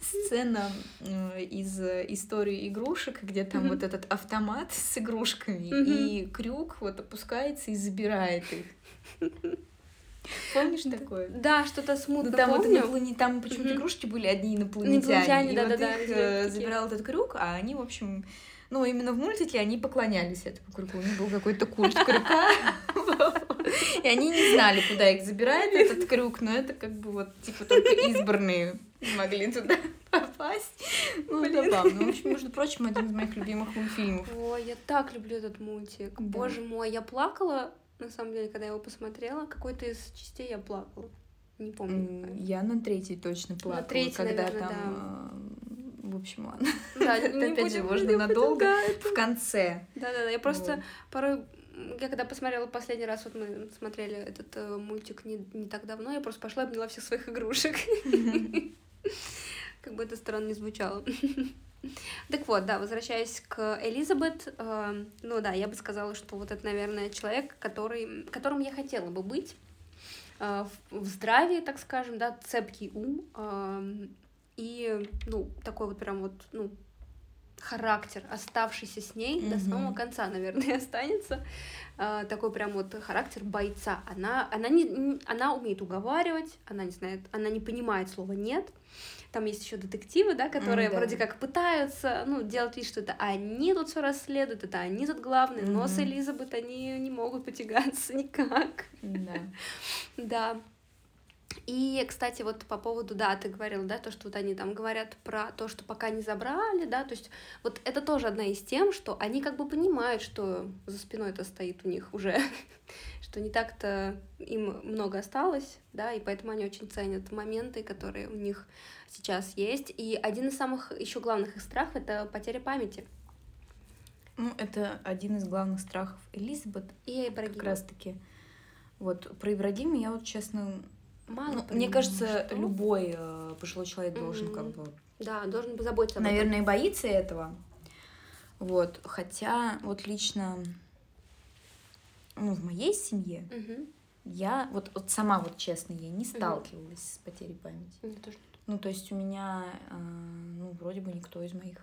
сцена м, из э, истории игрушек, где там вот этот автомат с игрушками, и крюк вот опускается и забирает их. Помнишь такое? Да, что-то Ну, смутно там вот помню. иноплане- там почему-то игрушки были одни инопланетяне. Инопланетяне, и вот их они э, такие. забирал этот крюк, а они, в общем, ну, именно в мультике они поклонялись этому крюку. У них был какой-то культ крюка. И они не знали, куда их забирает этот крюк, но это как бы вот, типа, только избранные могли туда попасть. Ну, забавно. В общем, между прочим, один из моих любимых мультфильмов. Ой, я так люблю этот мультик. Да. Боже мой, я плакала, на самом деле, когда я его посмотрела. Какой-то из частей я плакала. Не помню. Я на третьей точно плакала, третьей, когда наверное, там... э, В общем, ладно. Да, Это, не опять же, можно надолго. В конце. Да-да-да, я просто порой... Я когда посмотрела последний раз, вот мы смотрели этот э, мультик не, не так давно, я просто пошла и обняла всех своих игрушек. Как бы это странно не звучало. Так вот, да, возвращаясь к Элизабет, э, ну да, я бы сказала, что вот это, наверное, человек, который, которым я хотела бы быть э, в, в здравии, так скажем, да, цепкий ум э, и, ну, такой вот прям вот, ну, характер, оставшийся с ней до самого конца, наверное, останется. А, такой прям вот характер бойца. Она, она, не, она умеет уговаривать, она не знает, она не понимает слова нет. Там есть еще детективы, да, которые mm, да. вроде как пытаются, ну, делать вид, что это они тут все расследуют, это они тут главные, mm-hmm. но с Элизабет они не могут потягаться никак. Да. да. И, кстати, вот по поводу, да, ты говорила, да, то, что вот они там говорят про то, что пока не забрали, да, то есть вот это тоже одна из тем, что они как бы понимают, что за спиной это стоит у них уже, что не так-то им много осталось, да, и поэтому они очень ценят моменты, которые у них сейчас есть. И один из самых еще главных их страхов — это потеря памяти. Ну, это один из главных страхов Элизабет. И Ибрагима. Как раз-таки. Вот, про Ибрагима я вот, честно, Мало ну, мне кажется, что? любой э, пожилой человек должен mm-hmm. как бы... Да, должен заботиться об Наверное, этом. боится этого. Вот, хотя вот лично, ну, в моей семье mm-hmm. я вот, вот сама вот честно, я не сталкивалась mm-hmm. с потерей памяти. Mm-hmm. Тоже. Ну, то есть у меня, э, ну, вроде бы никто из моих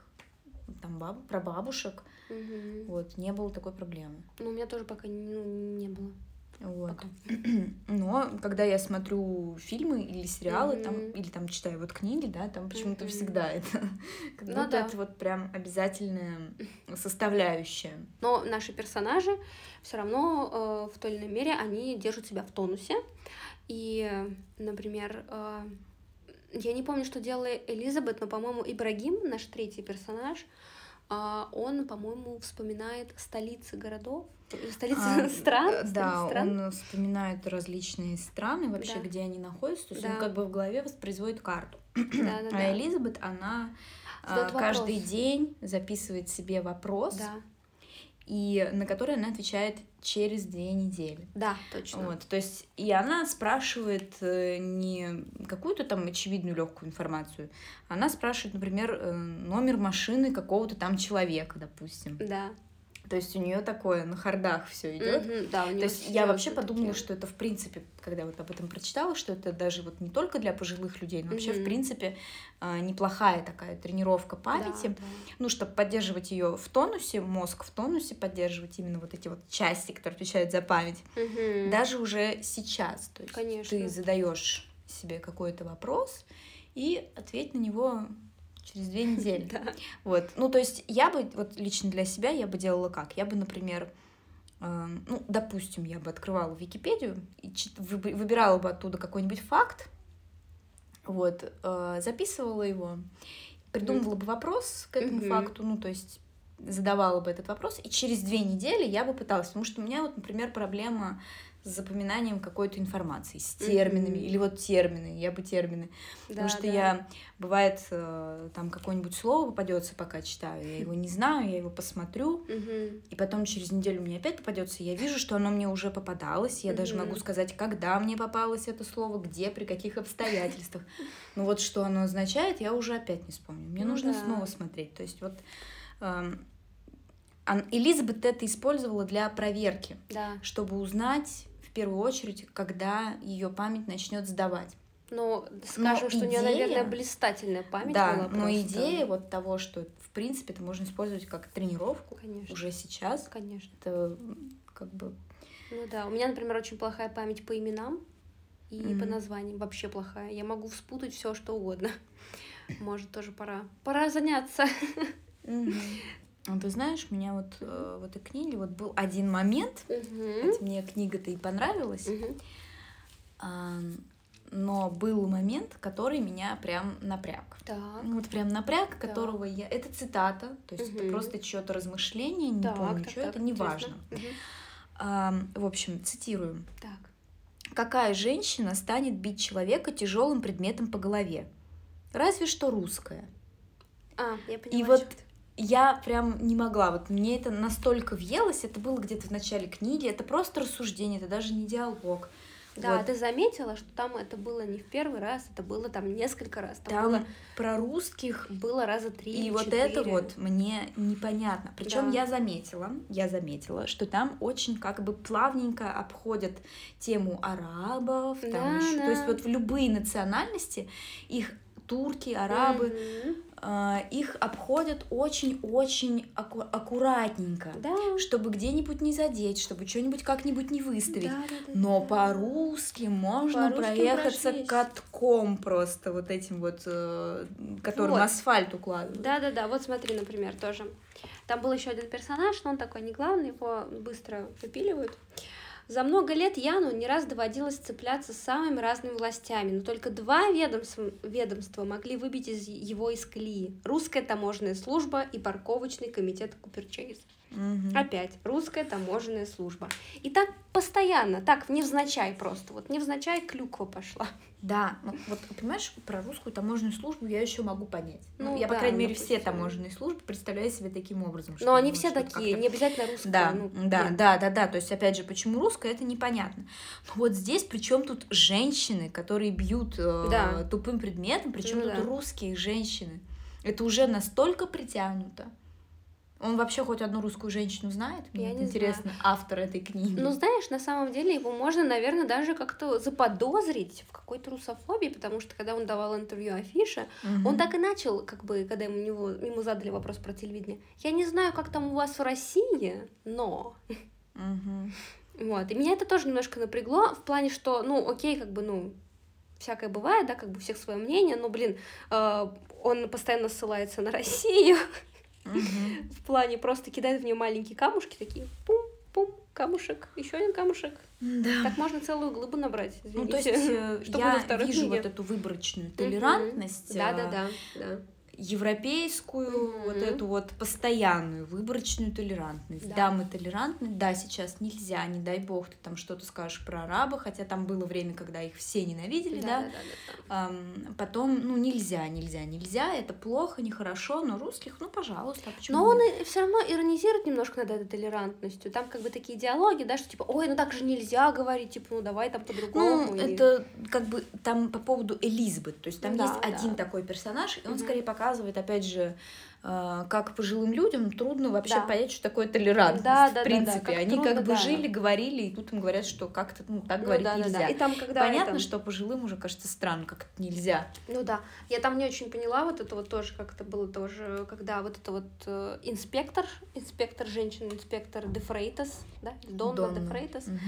там баб, про бабушек, mm-hmm. вот, не было такой проблемы. Ну, у меня тоже пока ну, не было. Вот. Но когда я смотрю фильмы или сериалы, mm-hmm. там, или там читаю вот книги, да, там почему-то mm-hmm. всегда это, как ну, да. это вот прям обязательная составляющая. Но наши персонажи все равно э, в той или иной мере они держат себя в тонусе. И, например, э, я не помню, что делала Элизабет, но, по-моему, Ибрагим, наш третий персонаж, э, он, по-моему, вспоминает столицы городов столицы а, стран? Э, да, стран? он вспоминает различные страны вообще, да. где они находятся, то есть да. он как бы в голове воспроизводит карту. Да, да, а да. Элизабет, она Задает каждый вопрос. день записывает себе вопрос, да. И на который она отвечает через две недели. Да, точно. Вот, то есть и она спрашивает э, не какую-то там очевидную легкую информацию, она спрашивает, например, э, номер машины какого-то там человека, допустим. Да. То есть у нее такое на хардах все идет. Mm-hmm, да, То есть я вообще подумала, такие. что это в принципе, когда вот об этом прочитала, что это даже вот не только для пожилых людей, но вообще mm-hmm. в принципе а, неплохая такая тренировка памяти. Да, да. Ну, чтобы поддерживать ее в тонусе, мозг в тонусе, поддерживать именно вот эти вот части, которые отвечают за память. Mm-hmm. Даже уже сейчас. То есть Конечно. ты задаешь себе какой-то вопрос и ответь на него через две недели. да. Вот. Ну, то есть я бы, вот лично для себя, я бы делала как? Я бы, например, э, ну, допустим, я бы открывала Википедию и выбирала бы оттуда какой-нибудь факт, вот, э, записывала его, придумывала бы вопрос к этому mm-hmm. факту, ну, то есть задавала бы этот вопрос, и через две недели я бы пыталась, потому что у меня вот, например, проблема с запоминанием какой-то информации, с терминами, mm-hmm. или вот термины, я бы термины. Да, Потому что да. я, бывает, э, там какое-нибудь слово попадется, пока читаю, я его не знаю, я его посмотрю, mm-hmm. и потом через неделю мне опять попадется, я вижу, что оно мне уже попадалось, я mm-hmm. даже могу сказать, когда мне попалось это слово, где, при каких обстоятельствах. Но вот что оно означает, я уже опять не вспомню. Мне ну, нужно да. снова смотреть. То есть вот эм, Элизабет это использовала для проверки, да. чтобы узнать первую очередь, когда ее память начнет сдавать. Но скажем, но что идея, у нее, наверное, блистательная память да, была. Но идея вот того, что в принципе это можно использовать как тренировку Конечно. уже сейчас. Конечно. Это как бы. Ну да, у меня, например, очень плохая память по именам и mm-hmm. по названиям. Вообще плохая. Я могу вспутать все, что угодно. Может, тоже пора. Пора заняться. Mm-hmm. Ну, ты знаешь, у меня вот э, в этой книге вот был один момент, угу. хотя мне книга-то и понравилась, угу. а, но был момент, который меня прям напряг. Так. Вот прям напряг, которого так. я... Это цитата, то есть угу. это просто чье-то размышление, не так, помню, что это, неважно. Угу. А, в общем, цитирую. Так. Какая женщина станет бить человека тяжелым предметом по голове? Разве что русская. А, я поняла. И вот я прям не могла. Вот мне это настолько въелось, это было где-то в начале книги, это просто рассуждение, это даже не диалог. Да, вот. ты заметила, что там это было не в первый раз, это было там несколько раз. Там, там было про русских было раза три. И вот это вот мне непонятно. Причем да. я заметила, я заметила, что там очень как бы плавненько обходят тему арабов, там да, еще, да. то есть вот в любые национальности их турки, арабы. Mm-hmm их обходят очень-очень аку- аккуратненько, Да. чтобы где-нибудь не задеть, чтобы что-нибудь как-нибудь не выставить. Да, да, да, Но да. по-русски можно По-русски проехаться прошлись. катком просто вот этим вот, э, которым Вот. асфальт укладывают. Да, да, да. Вот смотри, например, тоже. Там был еще один персонаж, но он такой не главный, его быстро выпиливают. За много лет Яну не раз доводилось цепляться с самыми разными властями, но только два ведомства, ведомства могли выбить из его из колеи. Русская таможенная служба и парковочный комитет Куперчейз. Мгм. Опять, русская таможенная служба. И так постоянно, так, невзначай просто. Вот невзначай клюква пошла. Да, ну вот понимаешь, про русскую таможенную службу я еще могу понять. Ну, Ну я, по да, крайней мере, все допустим. таможенные службы представляю себе таким образом. Но они все такие, не обязательно русская. Да, ну, да, блин. да, да, да. То есть, опять же, почему русская, это непонятно. Но вот здесь, причем тут женщины, которые бьют э, Да. тупым предметом, причем Ну тут да. русские женщины. Это уже настолько притянуто. Он вообще хоть одну русскую женщину знает? Мне Я не интересно, автор этой книги. Ну, знаешь, на самом деле его можно, наверное, даже как-то заподозрить в какой-то русофобии, потому что когда он давал интервью Афише, Мгм. он так и начал, как бы, когда ему, него- ему задали вопрос про телевидение. Я не знаю, как там у вас в России, но... Мгм. Вот. И меня это тоже немножко напрягло в плане, что, ну, окей, как бы, ну, всякое бывает, да, как бы у всех свое мнение, но, блин, э, он постоянно ссылается на Россию, В плане просто кидает в нее маленькие камушки, такие пум-пум, камушек, еще один камушек. Да. Так можно целую глыбу набрать, Ну, то есть извините. э, Что я вижу книге? вот эту выборочную толерантность, Да, европейскую, вот Мгм. эту вот постоянную выборочную толерантность. Да. Да. мы толерантны, да, сейчас нельзя, не дай бог, ты там что-то скажешь про араба, хотя там было время, когда их все ненавидели, да. Да, да, да, да, Ам, потом, ну, нельзя, нельзя, нельзя, это плохо, нехорошо, но русских, ну, пожалуйста, а почему Но он нет? и все равно иронизирует немножко над этой толерантностью. Там как бы такие диалоги, да, что типа, ой, ну так же нельзя говорить, типа, ну давай там по-другому. Ну, и- это как бы там по поводу Элизабет. То есть там Да, есть да. один такой персонаж, и он Мгм. скорее показывает, опять же, э, как пожилым людям трудно вообще Да. понять, что такое толерантность. Да, да, в да, да, принципе, как они трудно, как бы да. жили, говорили, и тут им говорят, что как-то ну, так Ну говорить да, да, нельзя. да. И там, когда Понятно, это- что пожилым уже кажется странно, как это нельзя. Ну да, я там не очень поняла вот это вот тоже, как это было тоже, когда вот это вот э, инспектор, инспектор женщина, инспектор де Фрейтас, да, Донна де Донна. Фрейтас, Мгм.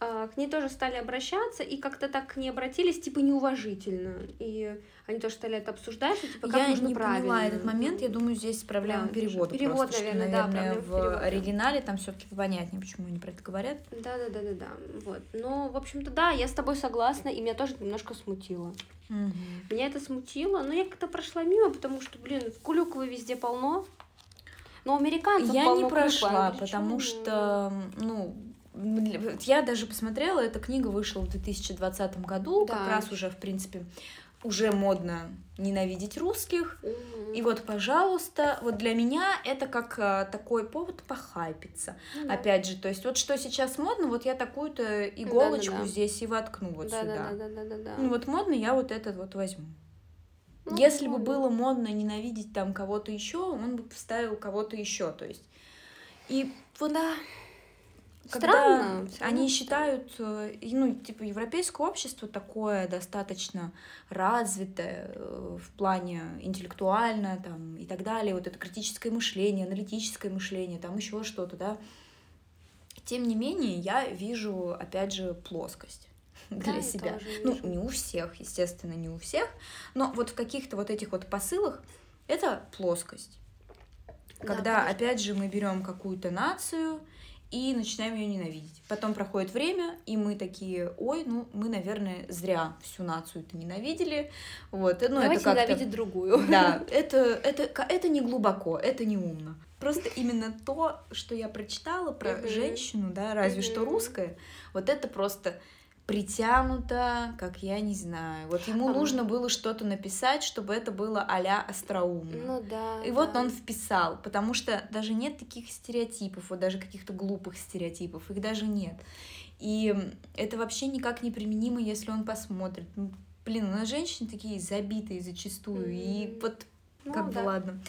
а, к ней тоже стали обращаться, и как-то так к ней обратились, типа, неуважительно. И они тоже стали это обсуждать, что, типа, как я нужно не правильно. поняла этот момент, я думаю, здесь проблема Да, перевода. перевод, просто, что, наверное, да, наверное, проблема в перевода. оригинале там все-таки понятнее, почему они про это говорят. Да, да, да, да, да. Вот. Ну, в общем-то, да, я с тобой согласна, и меня тоже немножко смутило. Мгм. Меня это смутило, но я как-то прошла мимо, потому что, блин, кулюквы везде полно. Но американцев Я не а прошла, англичан, потому что, ну, я даже посмотрела, эта книга вышла в 2020 году, как Да. раз уже, в принципе, уже модно ненавидеть русских. Мгм. И вот, пожалуйста, вот для меня это как а, такой повод похайпиться. Да. Опять же, то есть вот что сейчас модно, вот я такую-то иголочку Да-да-да. здесь и воткну вот да, сюда. да, да, да, да, да. Ну вот модно, я вот этот вот возьму. Ну, Если бы было модно ненавидеть там кого-то еще, он бы вставил кого-то еще, то есть. И вот Да. Когда Странно. равно они считают, э, ну, типа, европейское общество такое достаточно развитое э, в плане интеллектуально там, и так далее, вот это критическое мышление, аналитическое мышление, там еще что-то, да. Тем не менее, я вижу, опять же, плоскость для Да, себя. Ну, не у всех, естественно, не у всех, но вот в каких-то вот этих вот посылах это плоскость. Да, Когда, конечно. опять же, мы берем какую-то нацию и начинаем ее ненавидеть. Потом проходит время, и мы такие, ой, ну, мы, наверное, зря всю нацию-то ненавидели. Вот, ну, Давайте это как-то... ненавидеть другую. Да, это, это, это не глубоко, это не умно. Просто именно то, что я прочитала про женщину, да, разве что русская, вот это просто притянуто, как я не знаю. Вот ему Ага. нужно было что-то написать, чтобы это было а-ля остроумно. Ну да. И вот да. он вписал, потому что даже нет таких стереотипов, вот даже каких-то глупых стереотипов, их даже нет. И это вообще никак не применимо, если он посмотрит. Ну, блин, у нас женщины такие забитые зачастую, и Мгм. вот Ну, как да. бы ладно.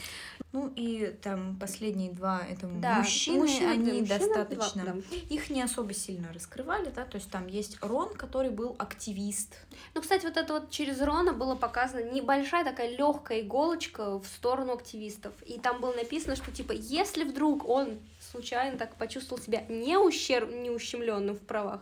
Ну и там последние два это Да, мужчины, мужчины, они да, мужчины, достаточно. два, да. Их не особо сильно раскрывали, да, то есть там есть Рон, который был активист. Ну, кстати, вот это вот через Рона было показано небольшая такая легкая иголочка в сторону активистов. И там было написано, что типа, если вдруг он случайно так почувствовал себя не, ущерб, не ущемленным в правах,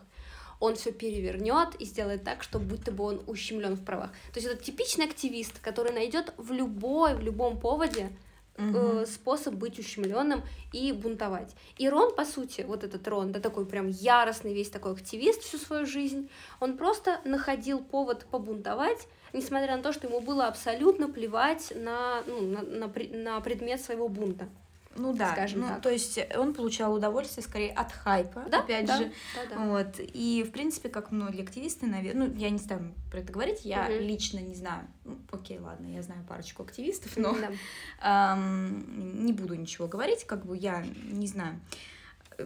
он все перевернет и сделает так, что будто бы он ущемлен в правах. То есть это типичный активист, который найдет в любой, в любом поводе э, способ быть ущемленным и бунтовать. И Рон, по сути, вот этот Рон, да, такой прям яростный весь такой активист всю свою жизнь, он просто находил повод побунтовать, несмотря на то, что ему было абсолютно плевать на, ну, на, на, на предмет своего бунта. Ну да, скажем ну, так. то есть он получал удовольствие скорее от хайпа, Да, опять да, же. да, да. Вот. И, в принципе, как многие активисты, наверное, ну, я не стану про это говорить, я Мгм. лично не знаю. Ну, окей, ладно, я знаю парочку активистов, но Да. ам, не буду ничего говорить, как бы я не знаю.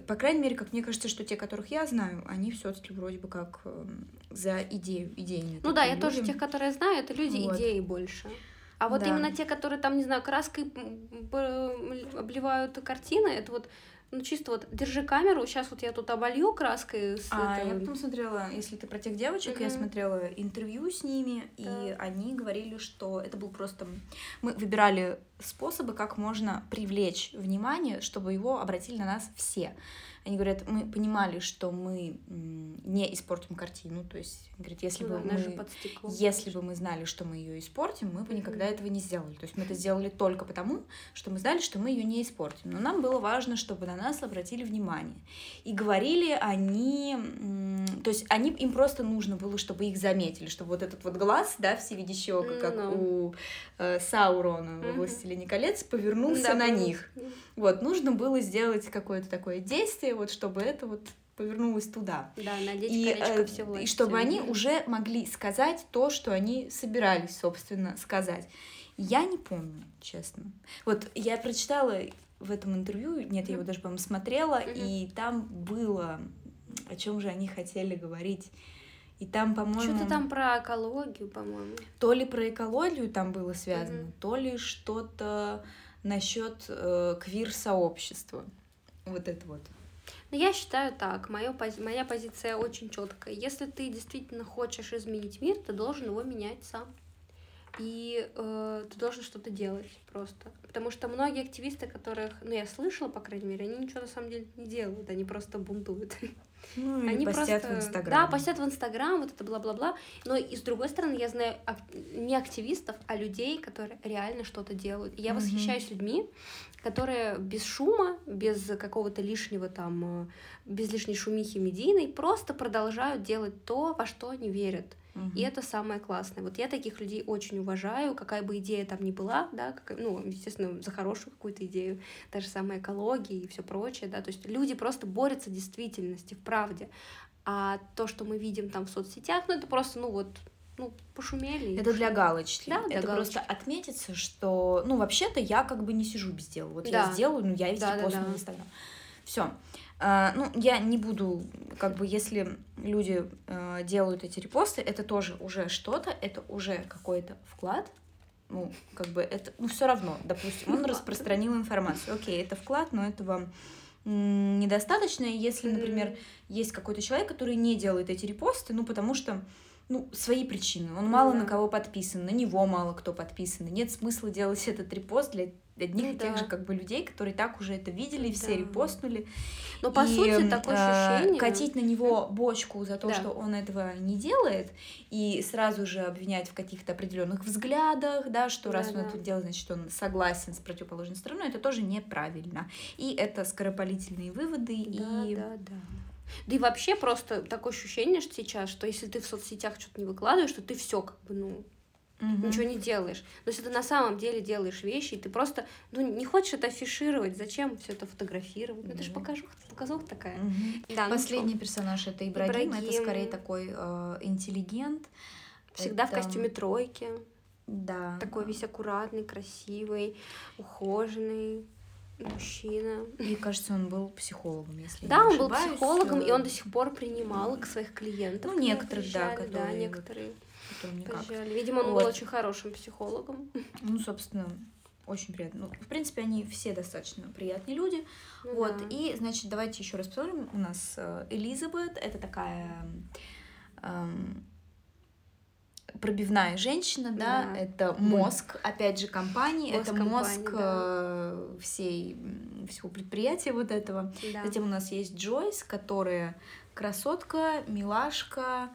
По крайней мере, как мне кажется, что те, которых я знаю, они все-таки вроде бы как эм, за идею, идейные. Ну да, я тоже тех, которые знаю, это люди Вот. идеи больше. А вот Да. именно те, которые там, не знаю, краской обливают картины, это вот, ну чисто вот, держи камеру, сейчас вот я тут оболью краской. С А, это- я потом смотрела, если ты про тех девочек, я Мгм. смотрела интервью с ними, и Так. они говорили, что это был просто... Мы выбирали способы, как можно привлечь внимание, чтобы его обратили на нас все. Они говорят, мы понимали, что мы не испортим картину, то есть, говорит, если Ну бы мы... стеклом. Если бы мы знали, что мы ее испортим, мы бы никогда этого не сделали. То есть мы это сделали только потому, что мы знали, что мы ее не испортим. Но нам было важно, чтобы на нас обратили внимание. И говорили они, то есть они, им просто нужно было, чтобы их заметили, чтобы вот этот вот глаз, да, всевидящий око, как Ну. у э, Саурона в Мгм. «Властелине колец», повернулся Да, на них. Вот, нужно было сделать какое-то такое действие, вот чтобы это вот повернулось туда Да, надеть и, колечко э, всевластия. и чтобы они уже могли сказать то, что они собирались, собственно, сказать. Я не помню, честно. Вот я прочитала в этом интервью, нет, я его даже, по-моему, смотрела, Мгм. и там было, о чем же они хотели говорить. И там, по-моему, Что-то там про экологию, по-моему. то ли про экологию там было связано, Мгм. то ли что-то насчет э, квир-сообщества. Вот это вот. Но я считаю так, моё пози- моя позиция очень четкая. Если ты действительно хочешь изменить мир, ты должен его менять сам. И э, ты должен что-то делать просто. Потому что многие активисты, которых, ну, я слышала, по крайней мере, они ничего на самом деле не делают, они просто бунтуют. Ну, или Они постят просто, в Инстаграме. Да, постят в Инстаграм, вот это бла-бла-бла. Но и с другой стороны, я знаю не активистов, а людей, которые реально что-то делают. И я Мгм. восхищаюсь людьми, которые без шума, без какого-то лишнего там, э, без лишней шумихи медийной, просто продолжают делать то, во что они верят. И это самое классное. Вот я таких людей очень уважаю, какая бы идея там ни была, да, какая- ну, естественно, за хорошую какую-то идею, та же самая экология и все прочее, да, то есть люди просто борются в действительности, в правде. А то, что мы видим там в соцсетях, ну, это просто, ну, вот, ну, пошумели. Это для галочки. Да, для это галочки. просто отметится, что, ну, вообще-то я как бы не сижу без дела. Вот Да. я сделаю, ну, я везде Да, да, постну да. в Инстаграм. Все. Ну, я не буду, как бы, если люди э, делают эти репосты, это тоже уже что-то, это уже какой-то вклад. Ну, как бы это, ну, все равно, допустим, он распространил информацию. Окей, это вклад, но это вам недостаточно, если, например, есть какой-то человек, который не делает эти репосты, ну, потому что, ну, свои причины. Он мало да. на кого подписан, на него мало кто подписан. и Нет смысла делать этот репост для одних Ну и тех да. же как бы людей, которые так уже это видели, все Да. репостнули. Но по И, сути м, такое э, ощущение... Катить на него бочку за то, Да. что он этого не делает, и сразу же обвинять в каких-то определенных взглядах, да, что раз он Да-да. это делает, значит, он согласен с противоположной стороной, это тоже неправильно. И это скоропалительные выводы, Да, и да, да. Да и вообще просто такое ощущение что сейчас, что если ты в соцсетях что-то не выкладываешь, то ты все как бы, ну, Мгм. ничего не делаешь. Но если ты на самом деле делаешь вещи, и ты просто, ну, не хочешь это афишировать, зачем все это фотографировать? Ну, это же Мгм. покажу, показуха такая. Мгм. Да, ну Последний что, персонаж это Ибрагим, это Ибрагим. скорее такой э, интеллигент. всегда в Это, костюме тройки, Да. такой весь аккуратный, красивый, ухоженный мужчина. Мне кажется, он был психологом, если Да, не он был психологом, и э, он до сих пор принимал к своих клиентов. Ну, некоторых, да, которые вот некоторые никак. Видимо, он Вот. был очень хорошим психологом. Ну, собственно, очень приятно. Ну, в принципе, они все достаточно приятные люди. Ну вот, да. и, значит, давайте еще раз посмотрим. У нас э, Элизабет, это такая эм, пробивная женщина, да, Да. это мозг, опять же, компании, Мозг это компании, мозг да. э, всей, всего предприятия вот этого. Да. Затем у нас есть Джойс, которая красотка, милашка,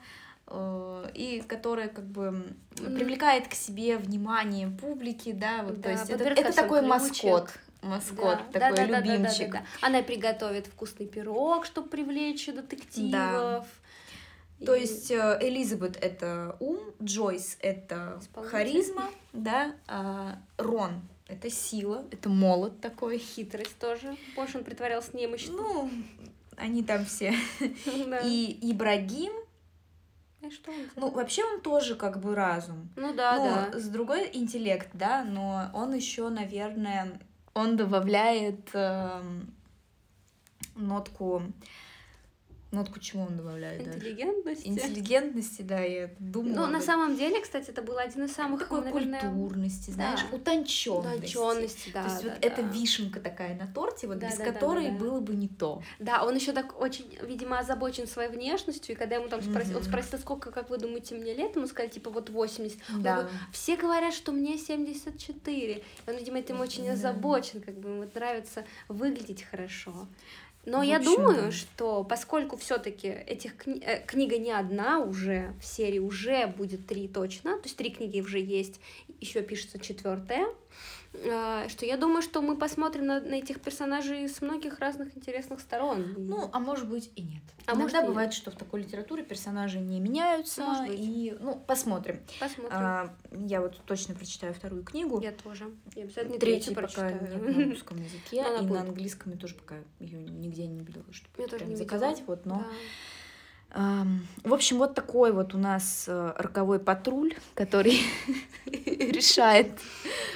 э, и которая как бы привлекает к себе внимание публики, да, вот, то Да, есть это, это такой ключик. маскот, маскот, Да, такой да, да, да, да, да, любимчик. да. Она приготовит вкусный пирог, чтобы привлечь детективов. То И- есть э, Элизабет это ум, Джойс это харизма, да, а Рон это сила, это молот такой. хитрость тоже. Больше он притворялся немощным. Ну, они там все. Да. И Ибрагим, И что он ну, вообще он тоже как бы разум. Ну да, но да. с другой интеллект, да, но он еще, наверное, он добавляет эм, нотку, нотку чего он добавляет даже? Интеллигентность. Интеллигентности, да, я думаю. Ну, об на самом деле, кстати, это был один из самых, такой наверное, культурности, знаешь, да. утонченности. утонченности, да. То есть да, вот да. это вишенка такая на торте, вот Да, без да, которой да, да. было бы не то. Да, он еще так очень, видимо, озабочен своей внешностью, и когда ему там спросил, он Мгм. спросил, сколько, как вы думаете, мне лет, ему сказали, типа, вот 80. Он Да. говорит, Все говорят, что мне 74. И он, видимо, этим очень озабочен, как бы ему нравится выглядеть хорошо. Но В я общем, думаю, да. что поскольку все-таки этих кни- э, книга не одна уже в серии уже будет три точно, то есть три книги уже есть, еще пишется четвертая, что я думаю, что мы посмотрим на, на этих персонажей с многих разных интересных сторон. Ну, а может быть и нет. А Иногда может и нет. бывает, что в такой литературе персонажи не меняются. Может быть. И, ну, посмотрим. посмотрим. А, я вот точно прочитаю вторую книгу. Я тоже. Я обязательно Третью третью пока прочитаю. нет на русском языке, она и будет. на английском я тоже пока ее нигде не видела, чтобы Я тоже не видела. заказать. Вот, но Да. В общем, вот такой вот у нас э, роковой патруль, который решает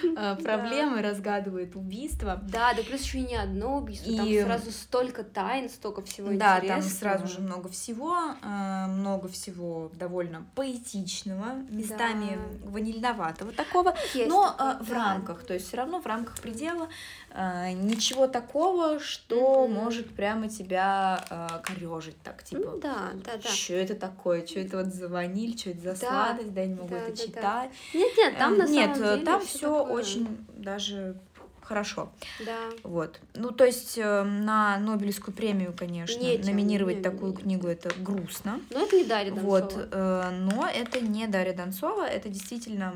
э, проблемы, разгадывает убийства. Да, да плюс еще и не одно убийство, там сразу столько тайн, столько всего Да, там интересного. сразу же много всего, э, много всего довольно поэтичного, местами ванильноватого такого, но в рамках, то есть все равно в рамках предела ничего такого, что может прямо тебя корежить так, Ну типа. да, да, да. Что это такое? Что это вот за ваниль? Что это за Да, сладость? Да, я не могу да, это да, да. читать. Нет, нет, там Эм, на Нет, самом деле там всё все очень даже хорошо. Да. Вот. Ну, то есть э, на Нобелевскую премию, конечно, Не тянет, номинировать не, такую не. книгу это грустно. Но это не Дарья Донцова. Вот, э, но это не Дарья Донцова, это действительно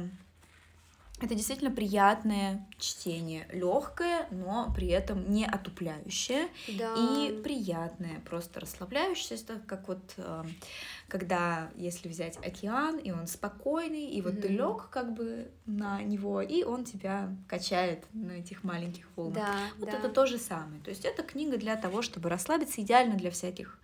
это действительно приятное чтение, легкое, но при этом не отупляющее Да. и приятное, просто расслабляющееся, это как вот э, когда, если взять океан, и он спокойный, и вот ты Мгм. лег как бы на него, и он тебя качает на этих маленьких волнах. Да, Вот да. это то же самое. То есть это книга для того, чтобы расслабиться, идеально для всяких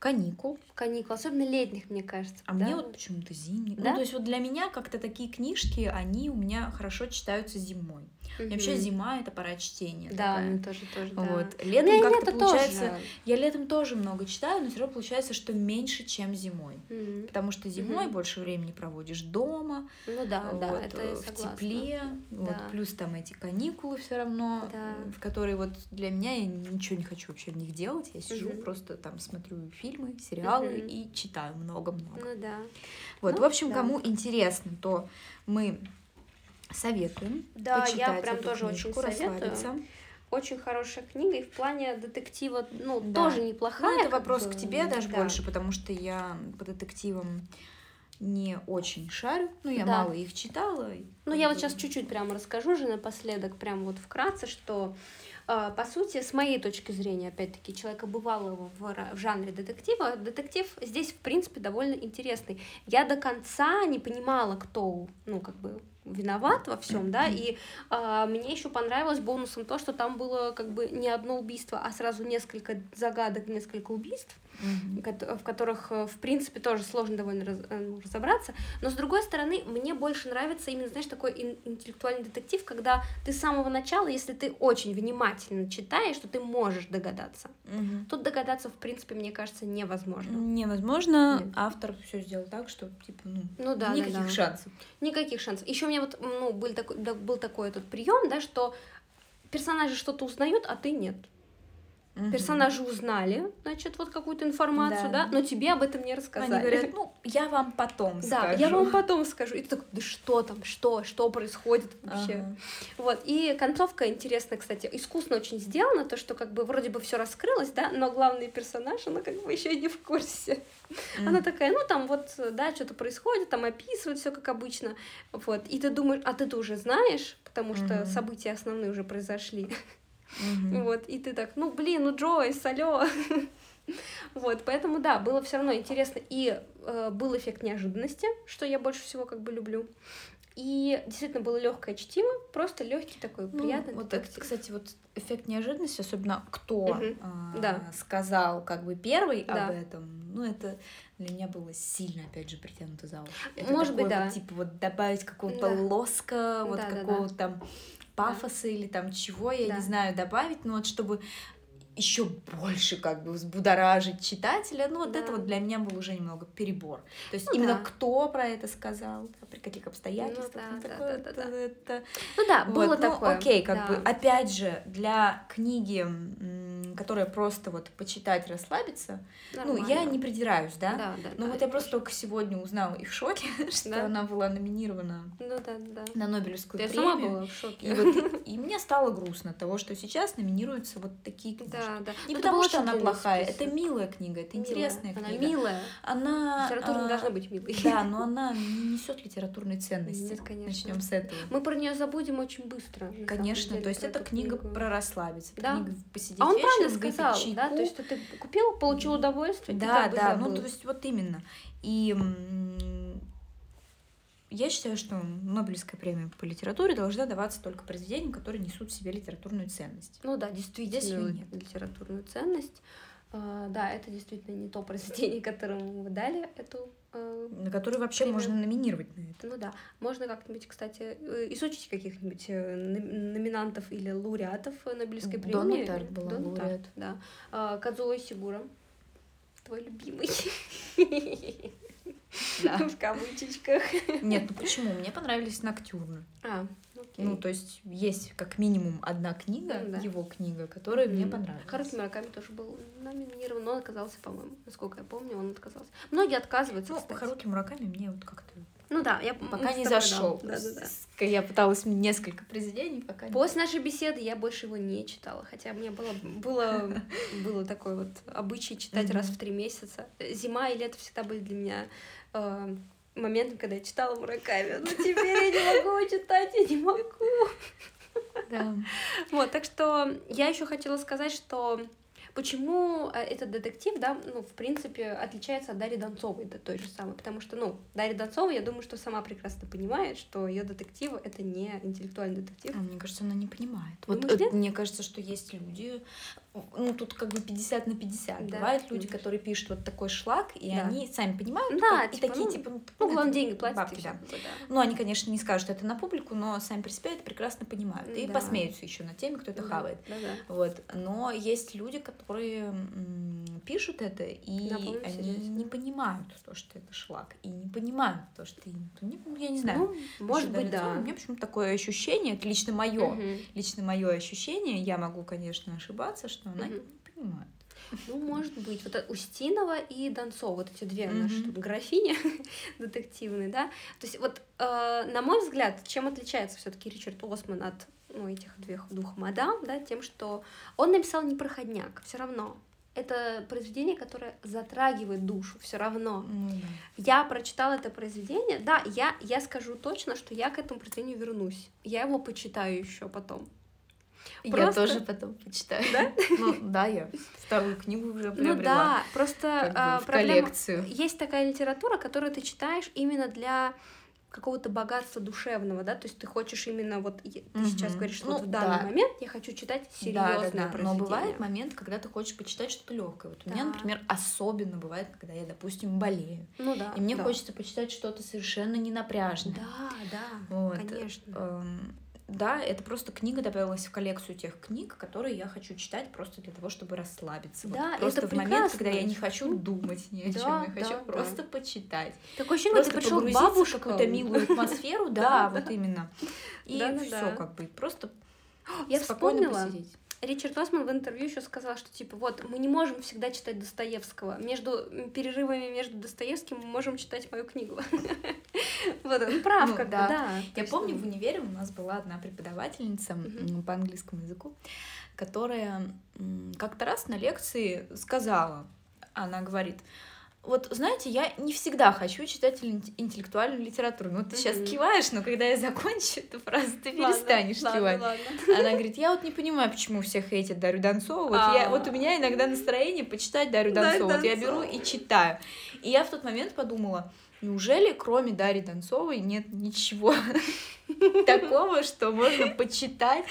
каникул. Каникул, особенно летних, мне кажется. А да? мне вот почему-то зимний. Да? Ну, то есть вот для меня как-то такие книжки, они у меня хорошо читаются зимой. И Вообще зима это пора чтения. Да, такая. ну тоже, тоже, да. Вот. Ну, Летом как-то получается. тоже. Я летом тоже много читаю, но все равно получается, что меньше, чем зимой. Мгм. Потому что зимой Мгм. больше времени проводишь дома, Ну да, да, вот, это я э, в тепле, вот, Да. плюс там эти каникулы все равно, Да. в которые вот для меня я ничего не хочу вообще в них делать, я сижу Мгм. просто там смотрю фильмы, сериалы Мгм. и читаю много-много. Ну да. Вот, Ну, в общем, да. кому интересно, то мы советуем Да, я прям тоже очень книжку, советую. расслабиться. Очень хорошая книга, и в плане детектива, ну, Да. тоже неплохая. Ну, это вопрос бы, к тебе даже да. больше, потому что я по детективам не очень шарю. Ну, я Да. мало их читала. Ну, я вот сейчас чуть-чуть прямо расскажу же напоследок, прям вот вкратце, что по сути, с моей точки зрения, опять-таки, человека бывалого в, в жанре детектива, детектив здесь, в принципе, довольно интересный. Я до конца не понимала, кто, ну, как бы, виноват во всем, да, и а, мне еще понравилось бонусом то, что там было как бы не одно убийство, а сразу несколько загадок, несколько убийств. В которых, э, в принципе, тоже сложно довольно раз, э, ну, разобраться. Но, с другой стороны, мне больше нравится именно, знаешь, такой интеллектуальный детектив, когда ты с самого начала, если ты очень внимательно читаешь, то ты можешь догадаться. Мгм. Тут догадаться, в принципе, мне кажется, невозможно. Невозможно. Нет. Автор все сделал так, что типа, ну, Ну да, да, никаких да. шансов. Никаких шансов. Еще у меня вот, ну, был такой, да, был такой этот прием, да, что персонажи что-то узнают, а ты нет. Мгм. Персонажи узнали, значит, вот какую-то информацию, да, Да. но тебе об этом не рассказали. Они говорят, ну, я вам потом Да, скажу. я вам потом скажу. И ты такой, да что там, что, что происходит вообще? Ага. Вот, и концовка интересная, кстати, искусно очень сделана, то, что как бы вроде бы все раскрылось, да, но главный персонаж, она как бы еще не в курсе. Она такая, ну там вот, да, что-то происходит, там описывают все как обычно, вот, и ты думаешь, а ты-то уже знаешь, потому что Мгм. события основные уже произошли, Мгм. вот, и ты так, ну блин, ну Джойс, алло. Вот, поэтому да, было все равно интересно. И э, был эффект неожиданности, что я больше всего как бы люблю. И действительно было легкое чтиво, просто легкий такой Ну, приятный. вот это, детектив. кстати, вот эффект неожиданности, особенно кто Мгм. а, Да. сказал как бы первый Да. об этом, ну это для меня было сильно, опять же, притянуто за уши. Это Может быть, такое да. вот, типа вот добавить какого-то Да. лоска, вот Да, да, да. какого-то там пафоса или там чего, я Да. не знаю, добавить, ну вот чтобы еще больше как бы взбудоражить читателя, ну вот Да. это вот для меня был уже немного перебор. То есть Ну именно да. кто про это сказал, да, при каких обстоятельствах, да, ну, да, такое да, да, да. это Ну да, вот, было ну, такое. Окей, как да. бы, опять же, для книги, которая просто вот почитать, расслабиться, ну, я Нормально. не придираюсь, да? Да, да, Ну, да, вот я просто только сегодня узнала и в шоке, что Да. она была номинирована Ну да, да. на Нобелевскую Я премию. сама была в шоке. И, вот, и мне стало грустно того, что сейчас номинируются вот такие книжки. Да, да. Не Ну, это потому что она плохая, список. это милая книга, это Милая. интересная Она книга. милая. Она Литература а, должна быть милой. Да, но она не несет литературной ценности. Нет, конечно. Начнем с этого. Мы про нее забудем очень быстро. Конечно, деле, то есть это книга книгу. про расслабиться, Да. книга посидеть А он вечером, правильно сказал, да? чайку. То есть что ты купил, получил удовольствие, да, да, ну забыл. то есть вот именно. И я считаю, что Нобелевская премия по литературе должна даваться только произведениям, которые несут в себе литературную ценность. Ну да, действительно, Здесь нет. литературную ценность. А, да, это действительно не то произведение, которому вы дали эту... э, На которые вообще Премию. можно номинировать на это. Ну да, можно как-нибудь, кстати, э, изучить каких-нибудь э, номинантов или лауреатов Нобелевской Донна премии. Тарт была Донна лауреат. Тарт, да. А, Кадзуо Сигура, твой любимый. В кавычечках. Нет, ну почему? Мне понравились Ноктюрны. А, окей. Ну, то есть есть как минимум одна книга, Ну да. его книга, которая мне Мгм. понравилась. Харуки Мураками тоже был номинирован, но он отказался, по-моему. Насколько я помню, он отказался. Многие отказываются, Ну, кстати. Харуки Мураками мне вот как-то Ну да, я пока не да. зашел. Да, да, да. Я пыталась несколько произведений, пока не После нашей беседы я больше его не читала, хотя мне было, было, было такой вот обычай читать раз в три месяца. Зима и лето всегда были для меня э, моментом, когда я читала Мураками. Но теперь я не могу читать, я не могу. Да. Вот, так что я еще хотела сказать, что почему э, этот детектив, да, ну, в принципе, отличается от Дарьи Донцовой, да, той же самой, потому что, ну, Дарья Донцова, я думаю, что сама прекрасно понимает, что ее детективы — это не интеллектуальный детектив. А, Мне кажется, она не понимает. Вот Думаешь, э, нет? мне кажется, что есть люди, ну тут как бы 50 на 50. Да, Бывают люди, конечно. которые пишут вот такой шлак, и Да. они сами понимают, Да, как- и типа, такие ну, типа, Ну, это главное, деньги платят, и бабки, да. бы, да. Ну, они, конечно, не скажут это на публику, но сами про себя это прекрасно понимают. И Да. посмеются еще над теми, кто это Да, хавает. Да-да. Вот. Но есть люди, которые пишут это, и они серьезе. не понимают то, что это шлак, и не понимают то, что ты... ну, Я не знаю. Ну, может быть, да. У меня почему-то такое ощущение, это лично мое, Мгм. лично мое ощущение, я могу, конечно, ошибаться, что она Мгм. не понимает. Ну, может быть. Вот Устинова и Донцова, вот эти две Мгм. наши тут графини детективные, да. То есть вот, э, на мой взгляд, чем отличается все таки Ричард Осман от ну, этих двух, двух мадам, да, тем, что он написал не проходняк, все равно. Это произведение, которое затрагивает душу, все равно. Да. Я прочитала это произведение, да, я, я скажу точно, что я к этому произведению вернусь. Я его почитаю еще потом. Я Просто- тоже потом почитаю. Да? Ну, да, я вторую книгу уже Ну приобрела. да, просто как бы а, в проблема- коллекцию. Есть такая литература, которую ты читаешь именно для какого-то богатства душевного, да, то есть ты хочешь именно вот ты Мгм. сейчас говоришь, что Ну, вот в данный да. момент я хочу читать Да, серьезное да, да. Но произведение. бывает момент, когда ты хочешь почитать что-то легкое. Вот у меня, Да. например, особенно бывает, когда я, допустим, болею. Ну да. И мне да. хочется почитать что-то совершенно ненапряжное. Да, да, Вот. конечно. Эм, Да, это просто книга добавилась в коллекцию тех книг, которые я хочу читать просто для того, чтобы расслабиться. Вот Да, просто это в момент, прекрасно. когда я не хочу думать ни о Да, чем, я хочу да, просто почитать. Такое ощущение, Просто ты пришел к бабушкам. какую-то милую атмосферу, да, вот именно. И все как бы, просто Я спокойно вспомнила, посидеть. Ричард Осман в интервью еще сказал, что типа вот мы не можем всегда читать Достоевского. Между перерывами между Достоевским мы можем читать мою книгу. Вот, он прав, Ну, бы, да. Я помню, в универе у нас была одна преподавательница по английскому языку, которая как-то раз на лекции сказала, она говорит, вот, знаете, я не всегда хочу читать ин- интеллектуальную литературу. Ну, ты сейчас киваешь, но когда я закончу эту фразу, ты ладно, перестанешь ладно, кивать. ладно. Она говорит, я вот не понимаю, почему всех эти Дарью Донцову. Вот, я, вот у меня иногда настроение почитать Дарью Донцову. Вот я беру и читаю. И я в тот момент подумала, неужели кроме Дарьи Донцовой нет ничего такого, что можно почитать,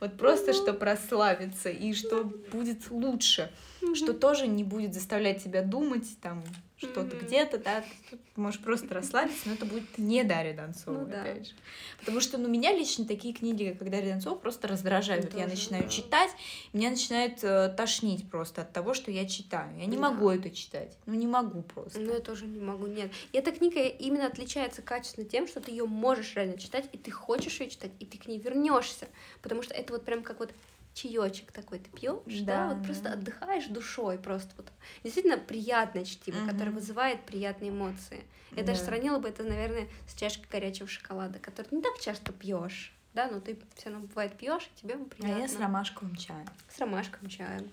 вот просто, чтобы расслабиться, и что будет лучше, что тоже не будет заставлять тебя думать, там, что-то Мгм. где-то, да, ты можешь просто расслабиться, но это будет не Дарья Донцова, Ну да. опять же. Потому что, ну, меня лично такие книги, как Дарья Донцова, просто раздражают. Вот я начинаю да. читать, меня начинает э, тошнить просто от того, что я читаю. Я не Да. могу это читать. Ну, не могу просто. Ну, я тоже не могу, нет. И эта книга именно отличается качественно тем, что ты ее можешь реально читать, и ты хочешь ее читать, и ты к ней вернешься. Потому что это вот прям как вот чаечек такой ты пьешь, да, Да, вот просто отдыхаешь душой, просто вот действительно приятное чтиво, которое Мгм. вызывает приятные эмоции. Я даже Да. сравнила бы это, наверное, с чашкой горячего шоколада, который не так часто пьешь, да, но ты все равно бывает пьешь, и тебе А приятно. я с ромашковым чаем. С ромашковым чаем.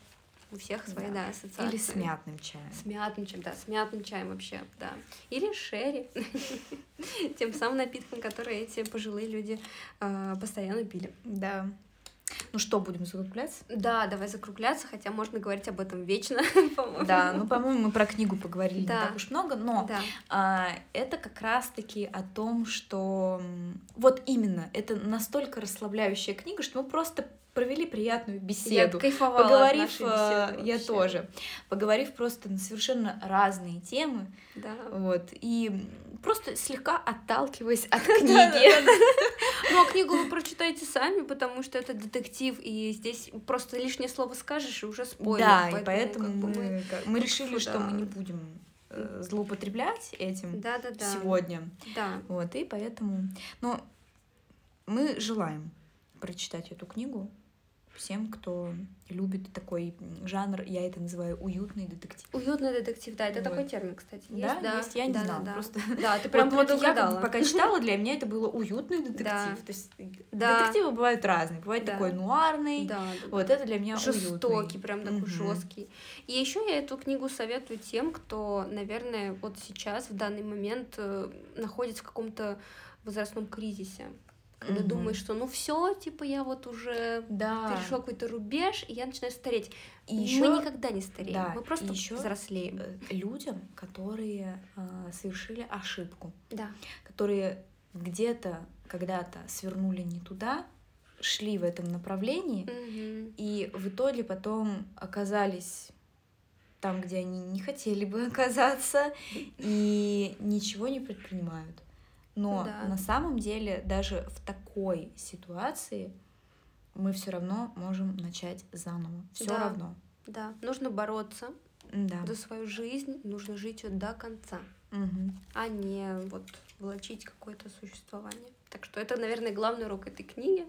У всех свои, Да. да, ассоциации. Или с мятным чаем. С мятным чаем, да, с мятным чаем вообще, да. Или шерри, тем самым напитком, который эти пожилые люди э, постоянно пили. Да. Ну что, будем закругляться? Да, давай закругляться, хотя можно говорить об этом вечно, по-моему. Да, ну, по-моему, мы про книгу поговорили Да. не так уж много, но Да, а, это как раз-таки о том, что вот именно, это настолько расслабляющая книга, что мы просто провели приятную я беседу. кайфовала от Поговорив, нашей э, беседы я тоже, поговорив просто на совершенно разные темы, Да. вот, и просто слегка отталкиваясь от книги. Ну, а книгу вы прочитаете сами, потому что это детектив, и здесь просто лишнее слово скажешь, и уже спойлер. Да, и поэтому мы, решили, что мы не будем э, злоупотреблять этим Да, да, да. сегодня. Да. Вот, и поэтому... Но мы желаем прочитать эту книгу всем, кто любит такой жанр, я это называю уютный детектив. Уютный детектив, да, это Вот. такой термин, кстати. Есть, Да, да, есть, я не да, знала, да, просто- Да, ты прям вот, вот я как бы пока читала, для меня это было уютный детектив. Да. То есть Да. детективы бывают разные. Бывает Да. такой нуарный. Да, да, Вот да. это для меня жестокий, уютный. прям такой Мгм. жесткий. И еще я эту книгу советую тем, кто, наверное, вот сейчас, в данный момент, э, находится в каком-то возрастном кризисе. Когда Мгм. думаешь, что ну все, типа я вот уже Да. перешел какой-то рубеж, и я начинаю стареть. И Мы еще никогда не стареем, да, мы просто и ещё, взрослеем. э, людям, которые э, совершили ошибку, Да, которые где-то когда-то свернули не туда, шли в этом направлении, Мгм. и в итоге потом оказались там, где они не хотели бы оказаться, и ничего не предпринимают. Но Да. на самом деле даже в такой ситуации мы все равно можем начать заново. Все Да. равно. да, нужно бороться Да. за свою жизнь, нужно жить ее до конца. Мгм. а не вот влачить какое-то существование. Так что это, наверное, главный урок этой книги.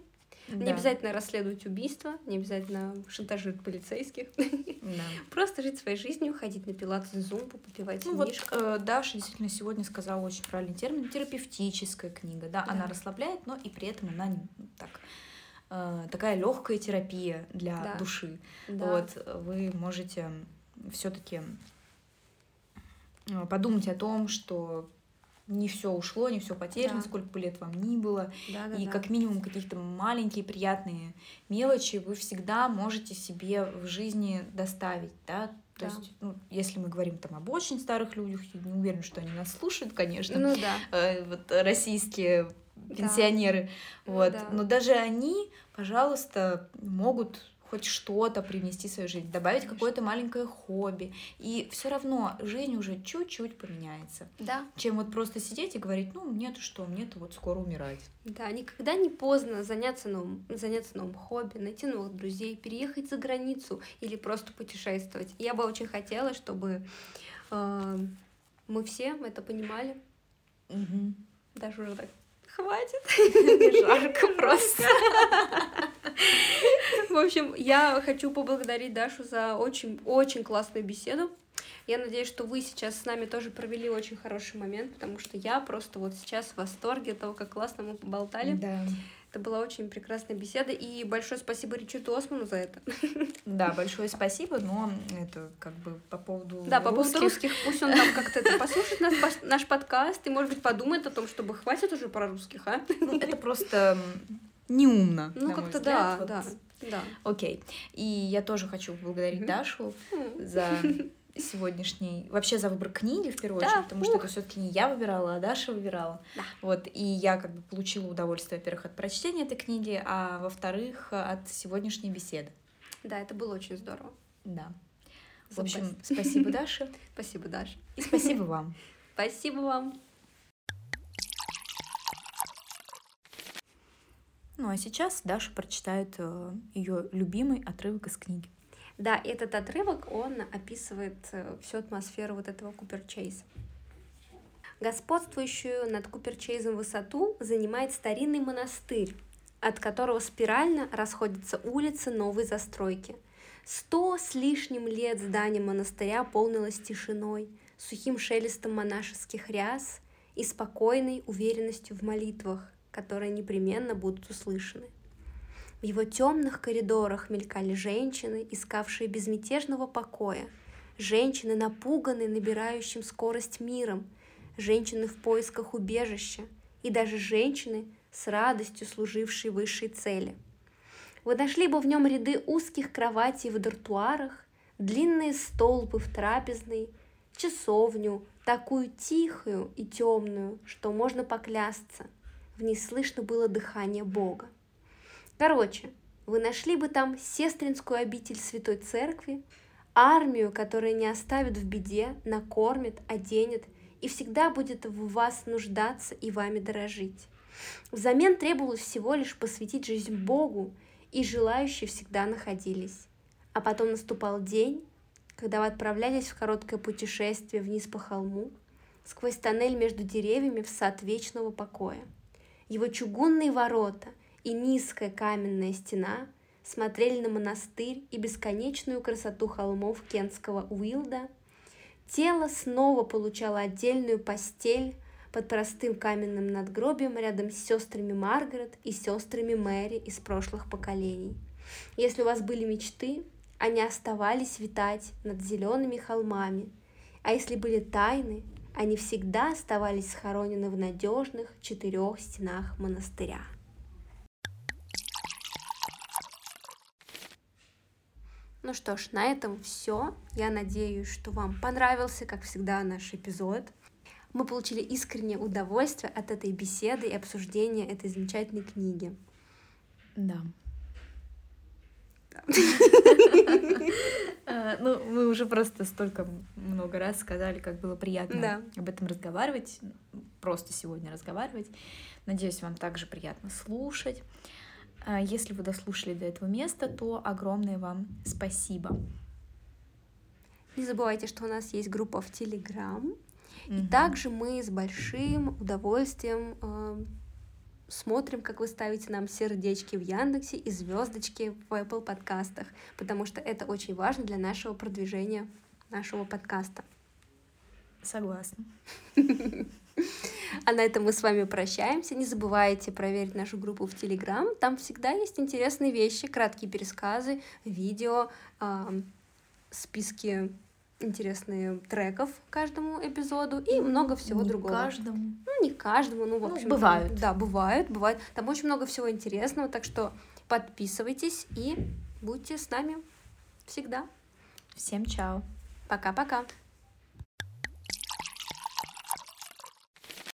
Не Да. обязательно расследовать убийства, не обязательно шантажировать полицейских. Да. Просто жить своей жизнью, ходить на пилатес, зумбу, попивать Ну вот э, Даша действительно сегодня сказала очень правильный термин терапевтическая книга, да, она Да. расслабляет, но и при этом она не- ну, так э, такая легкая терапия для Да. души. Да. Вот э, вы можете все-таки подумать о том, что не все ушло, не все потеряно, Да. сколько бы лет вам ни было, Да, да, и да. как минимум каких-то маленькие приятные мелочи вы всегда можете себе в жизни доставить, да, То да. есть, ну, если мы говорим там об очень старых людях, я не уверена, что они нас слушают, конечно. Ну да. Э, вот российские пенсионеры. Да. Вот. Да. Но даже они, пожалуйста, могут хоть что-то привнести в свою жизнь, добавить какое-то маленькое хобби. И все равно жизнь уже чуть-чуть поменяется. Да. Чем вот просто сидеть и говорить, ну, мне-то что, мне-то вот скоро умирать. Да, никогда не поздно заняться новым, заняться новым хобби, найти новых друзей, переехать за границу или просто путешествовать. Я бы очень хотела, чтобы э, мы все это понимали. Угу. Даже уже так хватит. Жарко просто. В общем, я хочу поблагодарить Дашу за очень-очень классную беседу. Я надеюсь, что вы сейчас с нами тоже провели очень хороший момент, потому что я просто вот сейчас в восторге от того, как классно мы поболтали. Да. Это была очень прекрасная беседа, и большое спасибо Ричарду Осману за это. Да, большое спасибо, но это как бы по поводу Да, по поводу русских, пусть он там как-то это послушает наш, наш подкаст и, может быть, подумает о том, чтобы хватит уже про русских, а? Ну, это просто неумно. Ну, как-то да, вот. да, да. Окей. И я тоже хочу поблагодарить Дашу за сегодняшний, вообще за выбор книги в первую да, очередь, потому ух. что это все-таки не я выбирала, а Даша выбирала. Да. Вот, и я как бы получила удовольствие, во-первых, от прочтения этой книги, а во-вторых, от сегодняшней беседы. Да, это было очень здорово. Да. В общем, спасибо, Даша. Спасибо, Даша. И спасибо вам. Спасибо вам. Ну а сейчас Даша прочитает э, ее любимый отрывок из книги. Да, этот отрывок, он описывает э, всю атмосферу вот этого Куперчейза. Господствующую над Куперчейзом высоту занимает старинный монастырь, от которого спирально расходятся улицы новой застройки. Сто с лишним лет здание монастыря полнилось тишиной, сухим шелестом монашеских ряс и спокойной уверенностью в молитвах, которые непременно будут услышаны. В его темных коридорах мелькали женщины, искавшие безмятежного покоя, женщины, напуганные набирающим скорость миром, женщины в поисках убежища и даже женщины, с радостью служившие высшей цели. Вы нашли бы в нем ряды узких кроватей в дартуарах, длинные столбы в трапезной, часовню, такую тихую и темную, что можно поклясться, в ней слышно было дыхание Бога. Короче, вы нашли бы там сестринскую обитель Святой Церкви, армию, которая не оставит в беде, накормит, оденет и всегда будет в вас нуждаться и вами дорожить. Взамен требовалось всего лишь посвятить жизнь Богу, и желающие всегда находились. А потом наступал день, когда вы отправлялись в короткое путешествие вниз по холму, сквозь тоннель между деревьями в сад вечного покоя. Его чугунные ворота и низкая каменная стена смотрели на монастырь и бесконечную красоту холмов Кентского Уилда. Тело снова получало отдельную постель под простым каменным надгробием рядом с сестрами Маргарет и сестрами Мэри из прошлых поколений. Если у вас были мечты, они оставались витать над зелеными холмами, а если были тайны, они всегда оставались схоронены в надежных четырех стенах монастыря. Ну что ж, на этом все. Я надеюсь, что вам понравился, как всегда, наш эпизод. Мы получили искреннее удовольствие от этой беседы и обсуждения этой замечательной книги. Да. А, ну, мы уже просто столько много раз сказали, как было приятно об этом разговаривать, просто сегодня разговаривать. Надеюсь, вам также приятно слушать. А если вы дослушали до этого места, то огромное вам спасибо. Не забывайте, что у нас есть группа в Телеграм. И также мы с большим удовольствием э, смотрим, как вы ставите нам сердечки в Яндексе и звездочки в Apple подкастах, потому что это очень важно для нашего продвижения нашего подкаста. Согласна. А на этом мы с вами прощаемся. Не забывайте проверить нашу группу в Телеграм. Там всегда есть интересные вещи, краткие пересказы, видео, списки интересные треков каждому эпизоду и много всего не другого. Каждому. Ну, не каждому, ну, в ну, общем. Ну, бывают. Да, бывают, бывает. Там очень много всего интересного, так что подписывайтесь и будьте с нами всегда. Всем чао. Пока-пока.